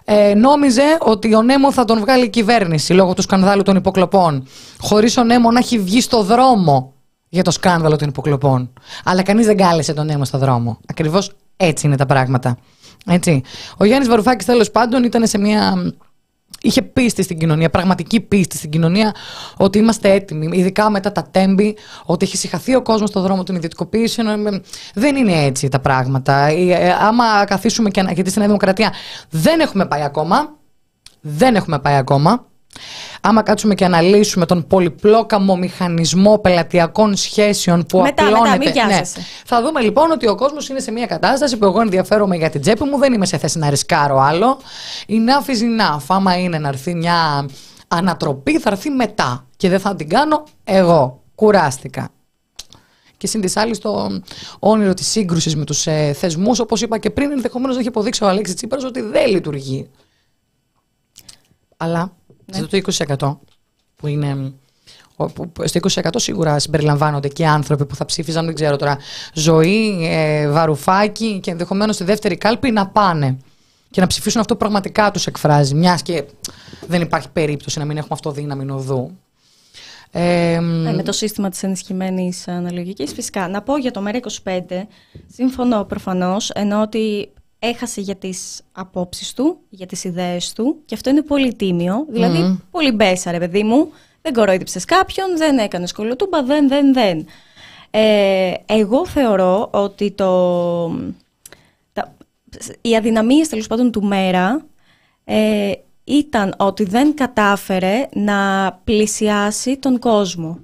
Ε, νόμιζε ότι ο Νέμο θα τον βγάλει η κυβέρνηση λόγω του σκανδάλου των υποκλοπών. Χωρίς ο Νέμο να έχει βγει στο δρόμο για το σκάνδαλο των υποκλοπών. Αλλά κανείς δεν κάλεσε τον Νέμο στο δρόμο. Ακριβώς έτσι είναι τα πράγματα. Έτσι. Ο Γιάννης Βαρουφάκης τέλος πάντων ήταν σε μια. Είχε πίστη στην κοινωνία, πραγματική πίστη στην κοινωνία ότι είμαστε έτοιμοι, ειδικά μετά τα τέμπη, ότι έχει συγχαθεί ο κόσμος στον δρόμο των ιδιωτικοποίησεων. Ε, Δεν είναι έτσι τα πράγματα. Ε, ε, Άμα καθίσουμε και ανα- γιατί στην Νέα Δημοκρατία δεν έχουμε πάει ακόμα. Δεν έχουμε πάει ακόμα. Άμα κάτσουμε και αναλύσουμε τον πολυπλόκαμο μηχανισμό πελατειακών σχέσεων που Μετά, απλώνεται. μετά, μην βιάζεσαι. Θα δούμε λοιπόν ότι ο κόσμος είναι σε μια κατάσταση που εγώ ενδιαφέρομαι για την τσέπη μου, δεν είμαι σε θέση να ρισκάρω άλλο. Enough is enough. Άμα είναι να έρθει μια ανατροπή, θα έρθει μετά. Και δεν θα την κάνω εγώ. Κουράστηκα. Και συν της άλλης, το όνειρο της σύγκρουσης με τους ε, θεσμούς, όπως είπα και πριν, ενδεχομένως να έχει αποδείξει ο Αλέξης Τσίπρας ότι δεν λειτουργεί. Αλλά Ναι. στο 20% που είναι. ο- που- που- Στο 20% σίγουρα συμπεριλαμβάνονται και άνθρωποι που θα ψήφιζαν, δεν ξέρω τώρα, ζωή, ε, βαρουφάκι και ενδεχομένως στη δεύτερη κάλπη να πάνε και να ψηφίσουν αυτό που πραγματικά τους εκφράζει. Μιας και δεν υπάρχει περίπτωση να μην έχουμε αυτοδύναμη οδού. Ε, Ε, με το σύστημα της ενισχυμένης αναλογικής. Φυσικά, να πω για το ΜΕΡΑ25, συμφωνώ προφανώς, ενώ ότι έχασε για τις απόψεις του, για τις ιδέες του και αυτό είναι πολύ τίμιο, δηλαδή πολύ μπέσα ρε παιδί μου, δεν κορόιδεψες κάποιον, δεν έκανες κολοτούμπα, δεν, δεν, δεν. Ε, εγώ θεωρώ ότι το, τα, οι αδυναμίες τέλος πάντων του ΜΕΡΑ ε, ήταν ότι δεν κατάφερε να πλησιάσει τον κόσμο.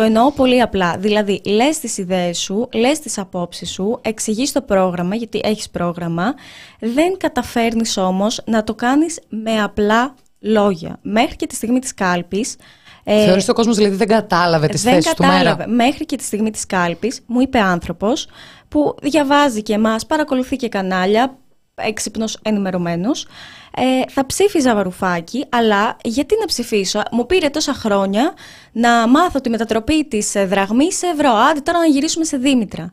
Το εννοώ πολύ απλά. Δηλαδή, λες τις ιδέες σου, λες τις απόψεις σου, εξηγείς το πρόγραμμα, γιατί έχεις πρόγραμμα, δεν καταφέρνεις όμως να το κάνεις με απλά λόγια. Μέχρι και τη στιγμή της κάλπης, ε, Θεωρείς ο κόσμος δηλαδή δεν κατάλαβε τις δεν θέσεις κατάλαβε. του μέρα. Μέχρι και τη στιγμή της κάλπης μου είπε άνθρωπος που διαβάζει και εμάς, παρακολουθεί και κανάλια, έξυπνος, ενημερωμένος, ε, θα ψήφιζα Βαρουφάκη, αλλά γιατί να ψηφίσω; Μου πήρε τόσα χρόνια να μάθω τη μετατροπή της δραγμής σε ευρώ. Άντε τώρα να γυρίσουμε σε Δήμητρα.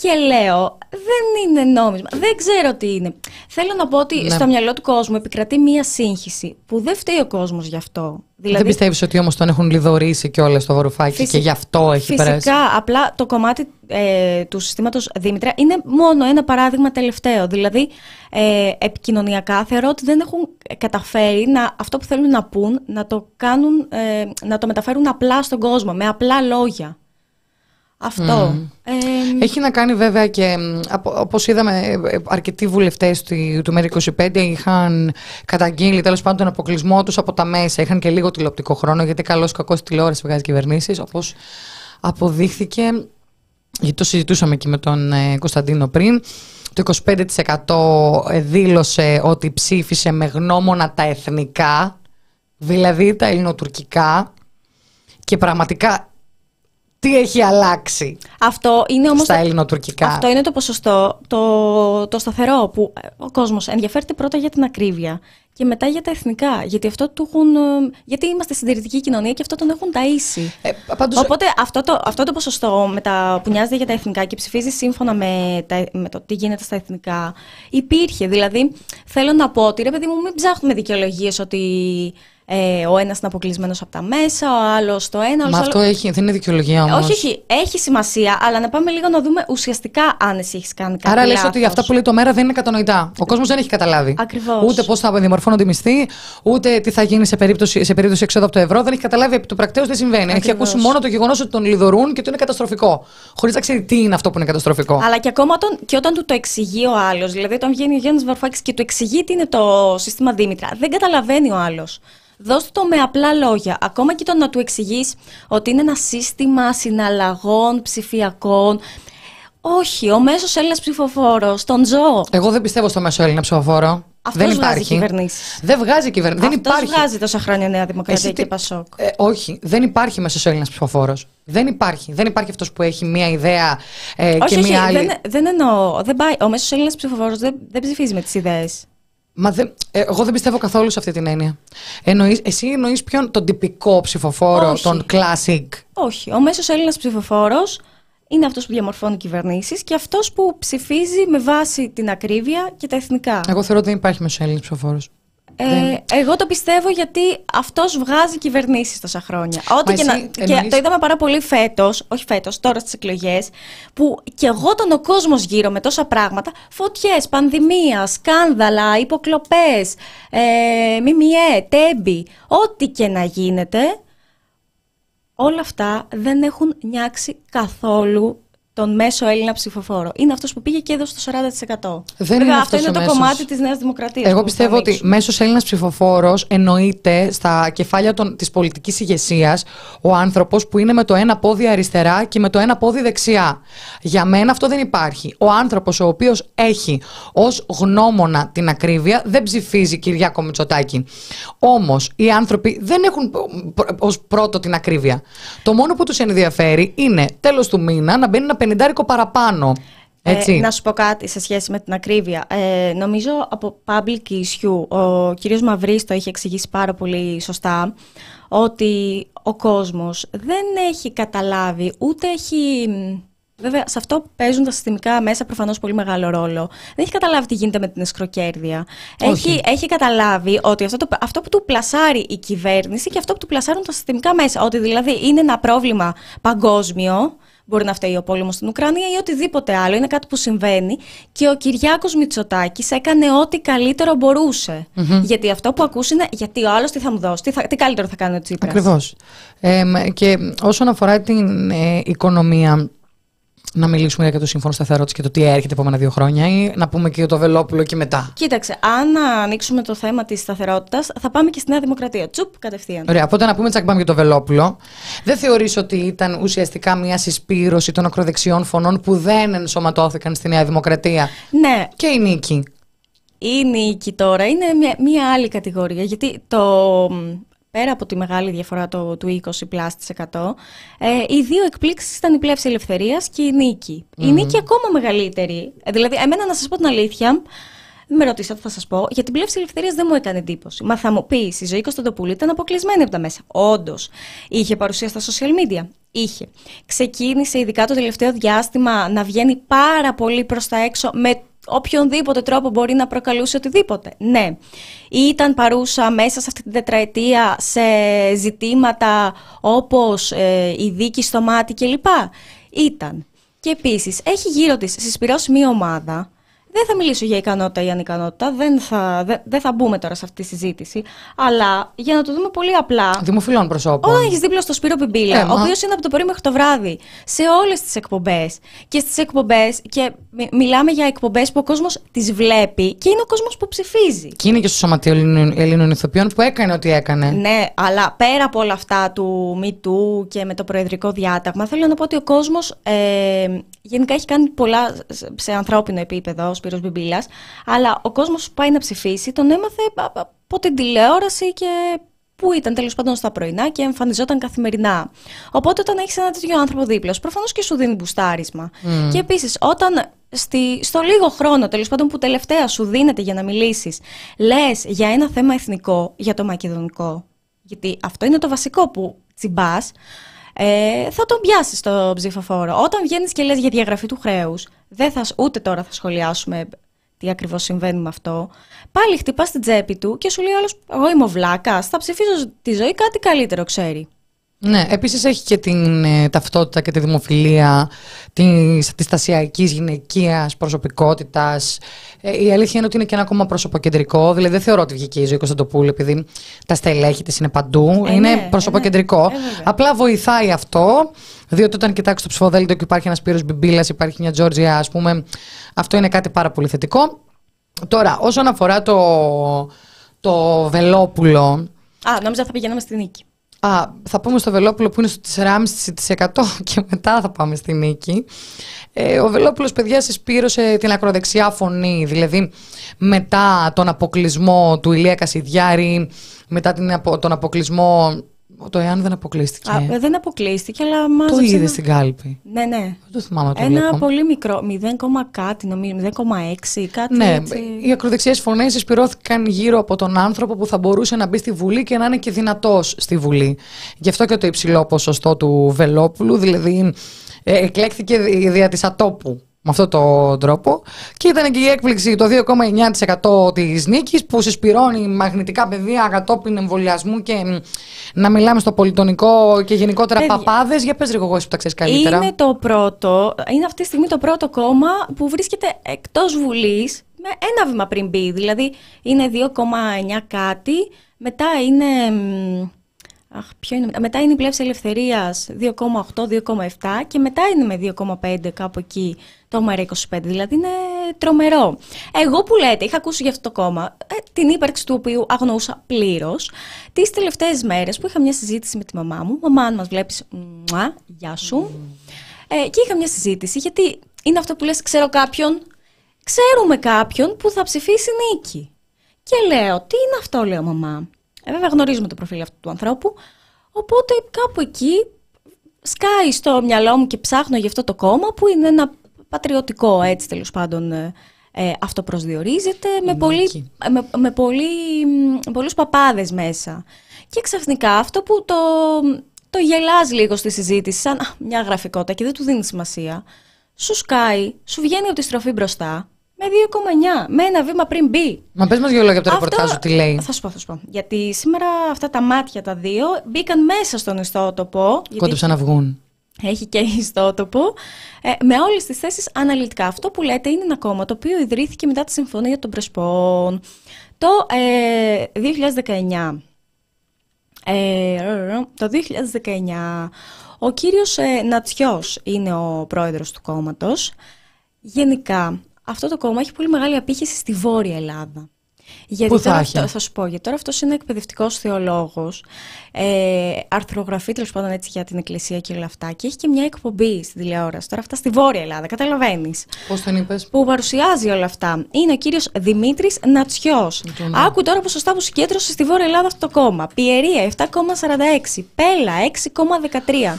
Και λέω, δεν είναι νόμισμα, δεν ξέρω τι είναι. Θέλω να πω ότι ναι. στο μυαλό του κόσμου επικρατεί μία σύγχυση που δεν φταίει ο κόσμος γι' αυτό. Δηλαδή... Δεν πιστεύεις ότι όμως τον έχουν λιδωρήσει και όλα στο βαρουφάκι και γι' αυτό έχει Φυσικά, περάσει; Φυσικά, απλά το κομμάτι ε, του συστήματος Δήμητρα είναι μόνο ένα παράδειγμα τελευταίο. Δηλαδή, ε, επικοινωνιακά θεωρώ ότι δεν έχουν καταφέρει να, αυτό που θέλουν να πούν να το, κάνουν, ε, να το μεταφέρουν απλά στον κόσμο, με απλά λόγια. Αυτό. Έχει να κάνει βέβαια και όπως είδαμε αρκετοί βουλευτές του, του ΜΕΡΙ25 είχαν καταγγείλει τέλος πάντων τον αποκλεισμό τους από τα μέσα. Είχαν και λίγο τηλεοπτικό χρόνο γιατί καλώς κακός τηλεόραση βγάζει κυβερνήσεις όπως αποδείχθηκε γιατί το συζητούσαμε και με τον ε, Κωνσταντίνο πριν. Το 25% δήλωσε ότι ψήφισε με γνώμονα τα εθνικά, δηλαδή τα ελληνοτουρκικά και πραγματικά τι έχει αλλάξει αυτό είναι όμως στα ελληνοτουρκικά. Αυτό είναι το ποσοστό, το, το σταθερό, που ο κόσμος ενδιαφέρεται πρώτα για την ακρίβεια και μετά για τα εθνικά. Γιατί, αυτό του έχουν, γιατί είμαστε συντηρητική κοινωνία και αυτό τον έχουν ταΐσει. Ε, πάντως... Οπότε αυτό το, αυτό το ποσοστό με τα, που νοιάζεται για τα εθνικά και ψηφίζει σύμφωνα με, τα, με το τι γίνεται στα εθνικά υπήρχε. Δηλαδή θέλω να πω ότι ρε παιδί μου μην ψάχνουμε δικαιολογίες ότι ε, ο ένας είναι αποκλεισμένος από τα μέσα, ο άλλος το ένα. Μα αυτό έχει, δεν είναι δικαιολογία όμως. Όχι, όχι, έχει σημασία, αλλά να πάμε λίγο να δούμε ουσιαστικά αν εσύ έχεις κάνει κάτι. Άρα λες ότι αυτά που λέει το μέρα δεν είναι κατανοητά. Ο κόσμος δεν έχει καταλάβει. Ακριβώς. Ούτε πώς θα διαμορφώνονται οι μισθοί, ούτε τι θα γίνει σε περίπτωση, σε περίπτωση εξόδου από το ευρώ. Δεν έχει καταλάβει επί του πρακτέου τι συμβαίνει. Ακριβώς. Έχει ακούσει μόνο το γεγονός ότι τον λιδωρούν και ότι είναι καταστροφικό. Χωρίς να ξέρει τι είναι αυτό που είναι καταστροφικό. Αλλά και ακόμα τον, και όταν του το εξηγεί ο άλλος, δηλαδή όταν βγαίνει ο Γιάννης Βαρφάκης και του εξηγεί τι είναι το σύστημα Δήμητρα, δεν καταλαβαίνει ο άλλος. Δώστε το με απλά λόγια. Ακόμα και το να του εξηγείς ότι είναι ένα σύστημα συναλλαγών ψηφιακών. Όχι, ο μέσος Έλληνας ψηφοφόρος, τον ζω. Εγώ δεν πιστεύω στο μέσο Έλληνα ψηφοφόρο. Αυτός δεν βγάζει κυβερνήσεις. Δεν βγάζει κυβερνήσεις. Αυτός βγάζει τόσα χρόνια Νέα Δημοκρατία και Πασόκ. Ε, όχι, δεν υπάρχει μέσος Έλληνας ψηφοφόρος. Δεν υπάρχει. Δεν υπάρχει αυτός που έχει μία ιδέα ε, όχι, και μία άλλη. Δεν, δεν εννοώ. Δεν πάει. Ο μέσος Έλληνας ψηφοφόρος δεν, δεν ψηφίζει με τις ιδέες. Μα δεν, ε, εγώ δεν πιστεύω καθόλου σε αυτή την έννοια. Εννοείς, εσύ εννοείς ποιον; Τον τυπικό ψηφοφόρο, Όχι. τον classic. Όχι. Ο μέσος Έλληνας ψηφοφόρος είναι αυτός που διαμορφώνει κυβερνήσεις και αυτός που ψηφίζει με βάση την ακρίβεια και τα εθνικά. Εγώ θεωρώ ότι δεν υπάρχει μέσος Έλληνας ψηφοφόρος. Ε, εγώ το πιστεύω γιατί αυτός βγάζει κυβερνήσεις τόσα χρόνια. Ό,τι και, να, και το είδαμε πάρα πολύ φέτος, όχι φέτος, τώρα στις εκλογές, που και εγώ τον ο κόσμος γύρω με τόσα πράγματα, φωτιές, πανδημία, σκάνδαλα, υποκλοπές, ε, μιμιέ, τέμπι, ό,τι και να γίνεται, όλα αυτά δεν έχουν νιάξει καθόλου τον μέσο Έλληνα ψηφοφόρο. Είναι αυτός που πήγε και έδωσε το 40%. Δεν είναι αυτό είναι το μέσος. κομμάτι της Νέας Δημοκρατίας. Εγώ πιστεύω ότι μέσος Έλληνας ψηφοφόρος εννοείται στα κεφάλια της πολιτικής ηγεσίας ο άνθρωπος που είναι με το ένα πόδι αριστερά και με το ένα πόδι δεξιά. Για μένα αυτό δεν υπάρχει. Ο άνθρωπος ο οποίος έχει ως γνώμονα την ακρίβεια δεν ψηφίζει Κυριάκο Μητσοτάκη. Όμως οι άνθρωποι δεν έχουν ως πρώτο την ακρίβεια. Το μόνο που τους ενδιαφέρει είναι τέλος του μήνα να μπαίνει ένα πενιντάρικο παραπάνω. Ε, Έτσι. να σου πω κάτι σε σχέση με την ακρίβεια. Ε, νομίζω από public issue ο κύριος Μαυρής το έχει εξηγήσει πάρα πολύ σωστά ότι ο κόσμος δεν έχει καταλάβει ούτε έχει... Βέβαια, σε αυτό παίζουν τα συστημικά μέσα προφανώς πολύ μεγάλο ρόλο. Δεν έχει καταλάβει τι γίνεται με την εσκροκέρδεια. Έχει, έχει καταλάβει ότι αυτό, το, αυτό που του πλασάρει η κυβέρνηση και αυτό που του πλασάρουν τα συστημικά μέσα. Ότι δηλαδή είναι ένα πρόβλημα παγκόσμιο Μπορεί να φταίει ο πόλεμος στην Ουκρανία ή οτιδήποτε άλλο. Είναι κάτι που συμβαίνει. Και ο Κυριάκος Μητσοτάκης έκανε ό,τι καλύτερο Γιατί αυτό που ακούς είναι γιατί ο άλλος τι θα μου δώσει, τι, τι καλύτερο θα κάνει ο Τσίπρας. Ακριβώς. Ε, και όσον αφορά την ε, οικονομία, να μιλήσουμε για το σύμφωνο σταθερότητας και το τι έρχεται επόμενα δύο χρόνια, ή να πούμε και για το Βελόπουλο και μετά. Κοίταξε, αν ανοίξουμε το θέμα της σταθερότητας, θα πάμε και στη Νέα Δημοκρατία. Τσουπ, κατευθείαν. Ωραία, οπότε να πούμε τσακ πάμε για το Βελόπουλο. Δεν θεωρείς ότι ήταν ουσιαστικά μια συσπήρωση των ακροδεξιών φωνών που δεν ενσωματώθηκαν στη Νέα Δημοκρατία; Ναι, Και η νίκη. η νίκη τώρα είναι μια, μια άλλη κατηγορία. Γιατί το, πέρα από τη μεγάλη διαφορά το, του 20 plus της 100, ε, οι δύο εκπλήξεις ήταν η πλεύση ελευθερίας και η νίκη. Η νίκη ακόμα μεγαλύτερη. Ε, δηλαδή, εμένα να σας πω την αλήθεια, δεν με ρωτήσατε, θα σας πω. Για την πλεύση ελευθερίας δεν μου έκανε εντύπωση. Μα θα μου πει, η ζωή Κωνσταντοπούλου ήταν αποκλεισμένη από τα μέσα. Όντως. Είχε παρουσία στα social media. Είχε. Ξεκίνησε ειδικά το τελευταίο διάστημα να βγαίνει πάρα πολύ προς τα έξω με οποιονδήποτε τρόπο μπορεί να προκαλούσε οτιδήποτε. Ναι. Ήταν παρούσα μέσα σε αυτή την τετραετία σε ζητήματα όπως ε, η δίκη στο μάτι κλπ. Ήταν. Και επίσης έχει γύρω της συσπηρώσει μία ομάδα δεν θα μιλήσω για ικανότητα ή ανικανότητα, δεν θα, δεν, δεν θα μπούμε τώρα σε αυτή τη συζήτηση. Αλλά για να το δούμε πολύ απλά. Δημοφιλών προσώπων. Όταν έχεις δίπλα στο Σπύρο Πιμπίλα, Ε, ο μα- οποίος είναι από το πρωί μέχρι το βράδυ, σε όλες τις εκπομπές. Και στις εκπομπές, και μι- μιλάμε για εκπομπές που ο κόσμος τις βλέπει και είναι ο κόσμος που ψηφίζει. Και είναι και στο Σωματείο Ελλήνων- Ελλήνων Ηθοποιών που έκανε ό,τι έκανε. Ναι, αλλά πέρα από όλα αυτά του MeToo και με το προεδρικό διάταγμα, θέλω να πω ότι ο κόσμος ε, γενικά έχει κάνει πολλά σε- σε ανθρώπινο επίπεδο, ο Σπύρος Μπιμπίλας, αλλά ο κόσμος που πάει να ψηφίσει τον έμαθε α- α- από την τηλεόραση και που ήταν τέλος πάντων στα πρωινά και εμφανιζόταν καθημερινά. Οπότε όταν έχεις ένα τέτοιο άνθρωπο δίπλα σου, προφανώς και σου δίνει μπουστάρισμα. Και επίσης, όταν στη, στο λίγο χρόνο, τέλος πάντων που τελευταία σου δίνεται για να μιλήσεις, λες για ένα θέμα εθνικό, για το μακεδονικό, γιατί αυτό είναι το βασικό που τσιμπάς, ε, θα τον πιάσεις το ψηφοφόρο. Όταν βγαίνεις και λες για διαγραφή του χρέους, δεν θα, σ- ούτε τώρα θα σχολιάσουμε τι ακριβώς συμβαίνει με αυτό. Πάλι χτυπάς την τσέπη του και σου λέει άλλος: Εγώ είμαι ο βλάκας. Θα ψηφίσω τη ζωή, κάτι καλύτερο ξέρει. Ναι, επίσης έχει και την ε, ταυτότητα και τη δημοφιλία της αντιστασιακής γυναικείας προσωπικότητας. Ε, η αλήθεια είναι ότι είναι και ένα ακόμα προσωποκεντρικό, δηλαδή δεν θεωρώ ότι βγήκε η ζωή Κωνσταντοπούλου επειδή τα στελέχη της είναι παντού, Ε, είναι ναι, ε, προσωποκεντρικό. ναι. Ε, βέβαια. Απλά βοηθάει αυτό, διότι όταν κοιτάξεις το ψηφοδέλτιο και υπάρχει ένας Σπύρος Μπιμπίλας, υπάρχει μια Τζόρτζια ας πούμε, αυτό είναι κάτι πάρα πολύ θετικό. Τώρα, όσον αφορά το, το Βελόπουλο, Α, νόμιζα θα πηγαίναμε στη νίκη. Α, θα πούμε στο Βελόπουλο που είναι στο 4,5% και μετά θα πάμε στη νίκη. Ε, ο Βελόπουλος, παιδιά, συσπήρωσε την ακροδεξιά φωνή. Δηλαδή, μετά τον αποκλεισμό του Ηλία Κασιδιάρη, μετά την, απο- τον αποκλεισμό... Το εάν δεν αποκλείστηκε. Α, ε, δεν αποκλείστηκε, αλλά μα. το είδε στην κάλπη. Ναι, ναι. Δεν το θυμάμαι το Ένα βλέπω. πολύ μικρό, 0, κάτι νομίζω, 0,6, κάτι Ναι, έτσι. οι ακροδεξιές φωνές συσπηρώθηκαν γύρω από τον άνθρωπο που θα μπορούσε να μπει στη Βουλή και να είναι και δυνατός στη Βουλή. Γι' αυτό και το υψηλό ποσοστό του Βελόπουλου, δηλαδή ε, εκλέχθηκε δι- δια της ατόπου με αυτόν τον τρόπο. Και ήταν και η έκπληξη το 2,9% της νίκης που συσπηρώνει μαγνητικά πεδία κατόπιν εμβολιασμού και μ, να μιλάμε στο πολιτονικό και γενικότερα Παιδιά. παπάδες. Για πες λίγο, εγώ εσύ που τα ξέρεις καλύτερα. Είναι το πρώτο, είναι αυτή τη στιγμή το πρώτο κόμμα που βρίσκεται εκτός Βουλής με ένα βήμα πριν μπει. Δηλαδή είναι 2,9 κάτι, μετά είναι... μ, Αχ, ποιο είναι, μετά; μετά είναι η πλεύση ελευθερίας 2,8-2,7 και μετά είναι με 2,5 κάπου εκεί το ΜΕΡΑ25. Δηλαδή είναι τρομερό. Εγώ που λέτε, είχα ακούσει για αυτό το κόμμα, ε, την ύπαρξη του οποίου αγνοούσα πλήρως, τις τελευταίες μέρες που είχα μια συζήτηση με τη μαμά μου. Μαμά, αν μας βλέπεις, γεια σου. Ε, και είχα μια συζήτηση, γιατί είναι αυτό που λες, ξέρω κάποιον, ξέρουμε κάποιον που θα ψηφίσει νίκη. Και λέω, τι είναι αυτό, λέω μαμά. Ε, βέβαια γνωρίζουμε το προφίλ αυτού του ανθρώπου, οπότε κάπου εκεί σκάει στο μυαλό μου και ψάχνω για αυτό το κόμμα που είναι ένα πατριωτικό, έτσι τέλος πάντων, ε, ε, αυτό προσδιορίζεται, με, πολύ, Νίκη. ε, με, με πολύ, μ, πολλούς παπάδες μέσα. Και ξαφνικά αυτό που το, το γελάς λίγο στη συζήτηση, σαν «Α, μια γραφικότητα και δεν του δίνει σημασία, σου σκάει, σου βγαίνει από τη στροφή μπροστά, με 2,9, με ένα βήμα πριν μπει. Μα πες μας δύο λόγια από το Αυτό- ρεπορτάζ σου, τι λέει. Θα σου πω, θα σου πω. Γιατί σήμερα αυτά τα μάτια τα δύο μπήκαν μέσα στον ιστότοπο. γιατί Κόντεψαν να βγουν. έχει και ιστότοπο, ε, με όλες τις θέσεις αναλυτικά. Αυτό που λέτε είναι ένα κόμμα το οποίο ιδρύθηκε μετά τη Συμφωνία των Πρεσπών το ε, 2019. Ε, το 2019 ο κύριος ε, Νατσιός είναι ο πρόεδρος του κόμματος. Γενικά αυτό το κόμμα έχει πολύ μεγάλη απήχηση στη Βόρεια Ελλάδα. Γιατί Πού θα τώρα έχει; αυτό, θα σου πω, γιατί τώρα αυτός είναι εκπαιδευτικός θεολόγος, ε, αρθρογραφεί τέλος πάντων έτσι για την Εκκλησία και όλα αυτά. Και έχει και μια εκπομπή στην τηλεόραση. Τώρα αυτά στη Βόρεια Ελλάδα, καταλαβαίνεις. Πώς τον είπες; Που παρουσιάζει όλα αυτά. Είναι ο κύριος Δημήτρης Νατσιός. Τον- Άκου τώρα ποσοστά που συγκέντρωσε στη Βόρεια Ελλάδα αυτό το κόμμα. Πιερία 7,46. Πέλα 6,13.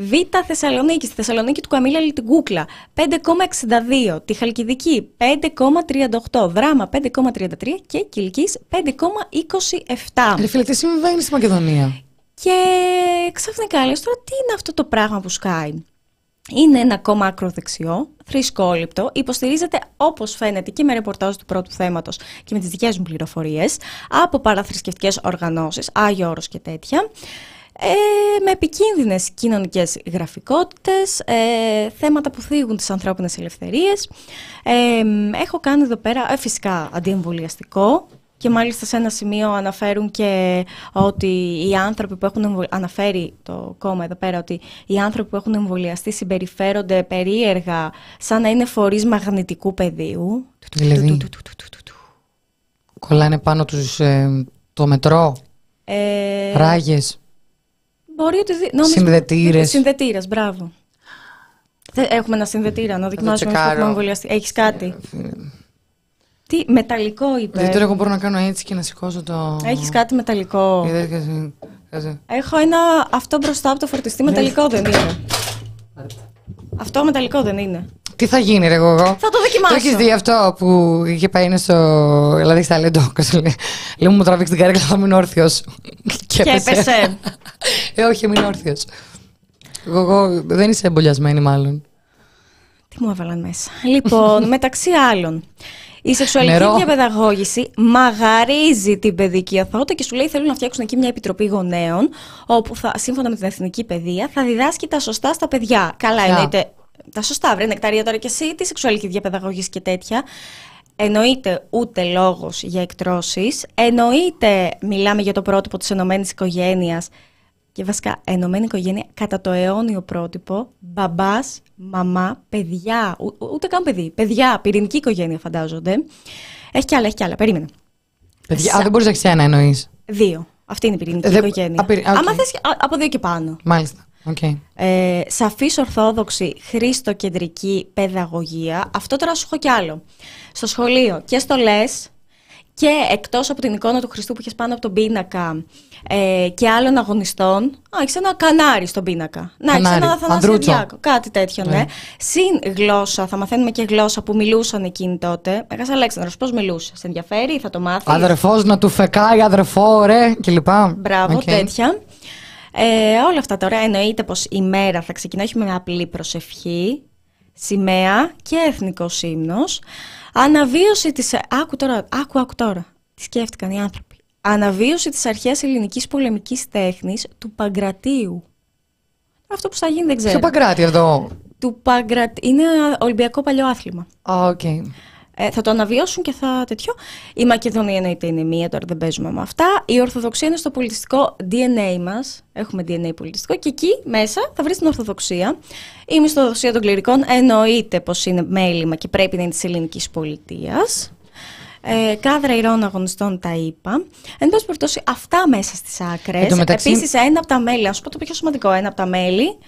Β Θεσσαλονίκη, στη Θεσσαλονίκη του Καμίλα την Κούκλα 5,62. Τη Χαλκιδική 5,38. Δράμα 5,33 και Κυλκής 5,27. Ρε φίλε, τι συμβαίνει στη Μακεδονία; Και ξαφνικά λες τώρα τι είναι αυτό το πράγμα που σκάει; Είναι ένα κόμμα ακροδεξιό, θρησκόληπτο, υποστηρίζεται όπως φαίνεται και με ρεπορτάζ του πρώτου θέματος και με τις δικές μου πληροφορίες από παραθρησκευτικές οργανώσεις, Άγιο Όρος και τέτοια, ε, με επικίνδυνες κοινωνικές γραφικότητες, ε, θέματα που θίγουν τις ανθρώπινες ελευθερίες. Ε, έχω κάνει εδώ πέρα, ε, φυσικά, αντιεμβολιαστικό, και μάλιστα σε ένα σημείο αναφέρουν και ότι οι άνθρωποι που έχουν εμβολ- αναφέρει το κόμμα εδώ πέρα ότι οι άνθρωποι που έχουν εμβολιαστεί συμπεριφέρονται περίεργα σαν να είναι φορείς μαγνητικού πεδίου. Δηλαδή; Του, του, του, του, του, του, του. Κολλάνε πάνω τους ε, το μετρό, Ε, ράγες. Μπορεί ότι. δι- νόμιζα- Συνδετήρες. Συνδετήρας, μπράβο. Δεν έχουμε ένα συνδετήρα να δοκιμάσουμε εμείς που τσεκάρω. έχουμε εμβολιαστεί. Έχεις κάτι; Τι, μεταλλικό είπες; Δηλαδή τώρα εγώ μπορώ να κάνω έτσι και να σηκώσω το... Έχεις κάτι μεταλλικό; Και δεν- και- και- Έχω ένα αυτό μπροστά από το φορτιστή μεταλλικό δεν είναι. Αυτό μεταλλικό δεν είναι. Τι θα γίνει ρε εγώ. Θα το δοκιμάσω. Το έχεις δει αυτό που είχε πάει είναι στο Ελλάδα στα Λέντο. Λέει, λέει μου τραβήξει την καρέκλα θα μείνω όρθιος. Και έπεσε. Ε, όχι, έμεινε όρθιος. Εγώ, εγώ δεν είσαι εμπολιασμένη μάλλον. Τι μου έβαλαν μέσα. Λοιπόν, μεταξύ άλλων, η σεξουαλική Νερό. διαπαιδαγώγηση μαγαρίζει την παιδική αθωότητα και σου λέει θέλουν να φτιάξουν εκεί μια επιτροπή γονέων, όπου θα, σύμφωνα με την εθνική παιδεία θα διδάσκει τα σωστά στα παιδιά. Καλά, Ποια; εννοείται. Τα σωστά, βρε νεκταρία τώρα και εσύ, τη σεξουαλική διαπαιδαγώγηση και τέτοια. Εννοείται ούτε λόγος για εκτρώσεις, εννοείται μιλάμε για το πρότυπο της ενωμένης οικογένειας και βασικά ενωμένη οικογένεια κατά το αιώνιο πρότυπο, μπαμπάς, μαμά, παιδιά, ου- ούτε καν παιδί, παιδιά, πυρηνική οικογένεια φαντάζονται. Έχει κι άλλα, έχει κι άλλα, περίμενε. Παιδιά, Σα- α, δεν μπορείς να έχεις ένα εννοείς. Δύο. Αυτή είναι η πυρηνική Ε, δεν- οικογένεια. α, πυρη- α, οκ. Άμα θες, α, από δύο και πάνω. Μάλιστα. Οκ. Ε, σαφής ορθόδοξη χριστοκεντρική παιδαγωγία. Αυτό τώρα σου έχω κι άλλο. Στο σχολείο και στο λες και εκτός από την εικόνα του Χριστού που έχεις πάνω από τον πίνακα ε, και άλλων αγωνιστών, α, έχεις ένα κανάρι στον πίνακα. Να, έχεις Κανάρι, ένα Ανδρούτσο. Αθανάσιο Διάκο, κάτι τέτοιο, ναι. Ναι. Συν γλώσσα, θα μαθαίνουμε και γλώσσα που μιλούσαν εκείνη τότε. Μέγας Αλέξανδρος, πώς μιλούσες, σε ενδιαφέρει, θα το μάθεις. Αδερφός να τουφεκάει, αδερφό, ρε, κλπ. Μπράβο, Οκ. τέτοια. Ε, όλα αυτά τώρα εννοείται πως η μέρα θα ξεκινάει όχι με μια απλή προσευχή, σημαία και εθνικός ύμνος. Αναβίωση της... Άκου τώρα, άκου, άκου τώρα. Τι σκέφτηκαν οι άνθρωποι. Αναβίωση της αρχαίας ελληνικής πολεμικής τέχνης του Παγκρατίου. Αυτό που θα γίνει δεν ξέρω. Ποιο Παγκράτι εδώ. Του Παγκρατ... Είναι Ολυμπιακό παλιό άθλημα. Α, οκ. Ε, θα το αναβιώσουν και θα τέτοιο. Η Μακεδονία εννοείται είναι μία, τώρα δεν παίζουμε με αυτά. Η Ορθοδοξία είναι στο πολιτιστικό DNA μας. Έχουμε DNA πολιτιστικό και εκεί μέσα θα βρεις την Ορθοδοξία. Η μισθοδοσία των κληρικών εννοείται πως είναι μέλημα και πρέπει να είναι της ελληνικής πολιτείας. Ε, κάδρα ηρών αγωνιστών τα είπα. Εν πάση περιπτώσει, αυτά μέσα στις άκρες. Εν τω μεταξύ- Επίσης, ένα από τα μέλη, να σου πω το πιο σημαντικό, ένα από τα μέλη,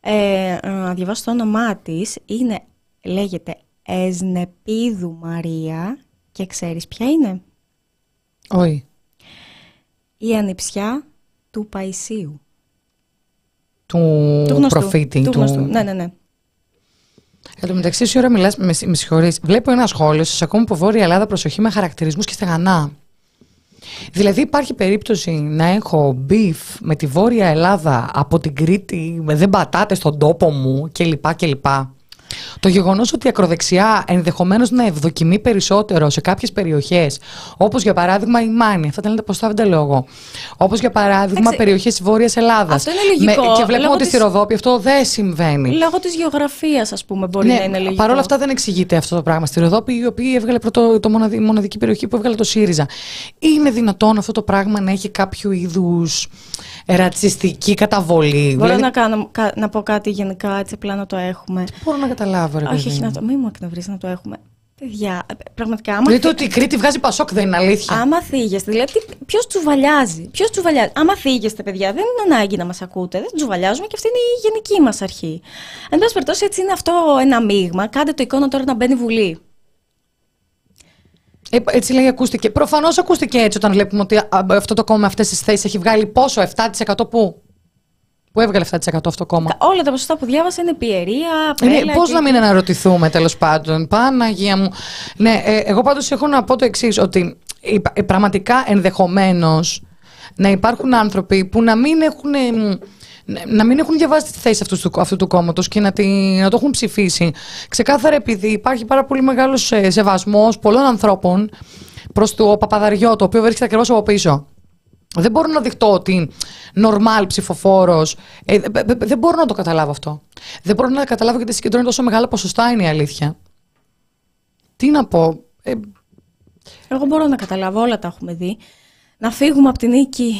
ε, να διαβάσω το όνομά της, είναι, λέγεται Εσνεπίδου Μαρία και ξέρεις ποια είναι; Όχι. η ανιψιά του Παϊσίου. Του Του γνωστού. προφήτη. Του του... γνωστού. Ναι, ναι, ναι. Εν τω μεταξύ, όση ώρα μιλάς, με, με συγχωρείς, βλέπω ένα σχόλιο. Σας ακούμε από Βόρεια Ελλάδα προσοχή με χαρακτηρισμούς και στεγανά. Δηλαδή, υπάρχει περίπτωση να έχω beef με τη Βόρεια Ελλάδα από την Κρήτη, με δεν πατάτε στον τόπο μου κλπ. κλπ. Το γεγονός ότι η ακροδεξιά ενδεχομένως να ευδοκιμεί περισσότερο σε κάποιες περιοχές, όπως για παράδειγμα η Μάνη, αυτά τα λένε πώ τα λέω εγώ. Όπως για παράδειγμα περιοχές της Βόρειας Ελλάδας. Αυτό είναι λογικό. και βλέπουμε ότι στη Ροδόπη αυτό δεν συμβαίνει. Λόγω της γεωγραφίας, ας πούμε, μπορεί ναι, να είναι λογικό. Παρ' όλα αυτά δεν εξηγείται αυτό το πράγμα. Στη Ροδόπη, η οποία έβγαλε πρωτό, το μοναδική περιοχή που έβγαλε το ΣΥΡΙΖΑ. Είναι δυνατόν αυτό το πράγμα να έχει κάποιο είδους ρατσιστική καταβολή. Μπορώ δηλαδή... να, κάνω, να πω κάτι γενικά, έτσι απλά να το έχουμε. Μπορώ να καταλάβω, ρε Όχι, όχι, να το, μην μου εκνευρίσει να το έχουμε. Παιδιά, πραγματικά. Άμα δηλαδή ότι η Κρήτη βγάζει πασόκ, δεν είναι αλήθεια. Άμα θίγεστε, δηλαδή ποιος τσουβαλιάζει. Ποιος τσουβαλιάζει. Άμα θίγεστε, παιδιά, δεν είναι ανάγκη να μας ακούτε. Δεν τσουβαλιάζουμε και αυτή είναι η γενική μας αρχή. Εν πάση περιπτώσει, έτσι είναι αυτό ένα μείγμα. Κάντε το εικόνα τώρα να μπαίνει βουλή. Ε, έτσι λέει, ακούστηκε. Προφανώς ακούστηκε έτσι όταν βλέπουμε ότι αυτό το κόμμα με αυτές τις θέσεις έχει βγάλει πόσο, 7% πού. Πού έβγαλε 7% αυτό το κόμμα. Όλα τα ποσοστά που διάβασα είναι πιερία, πρέλα. Πώς και... να μην αναρωτηθούμε τέλος πάντων. Παναγία μου. Ναι, ε, εγώ πάντως έχω να πω το εξής, ότι πραγματικά ενδεχομένως να υπάρχουν άνθρωποι που να μην έχουν να μην έχουν διαβάσει τη θέση αυτούς του, αυτού του κόμματος και να, τη, να το έχουν ψηφίσει. Ξεκάθαρα επειδή υπάρχει πάρα πολύ μεγάλος ε, σεβασμός πολλών ανθρώπων προς το Παπαδαριό, το οποίο βρίσκεται ακριβώς από πίσω. Δεν μπορώ να δειχτώ ότι νορμάλ ψηφοφόρος. Ε, δεν μπορώ να το καταλάβω αυτό. Δεν μπορώ να καταλάβω γιατί συγκεντρώνει τόσο μεγάλα ποσοστά, είναι η αλήθεια. Τι να πω. Ε, Εγώ μπορώ να καταλάβω, όλα τα έχουμε δει. Να φύγουμε από την νίκη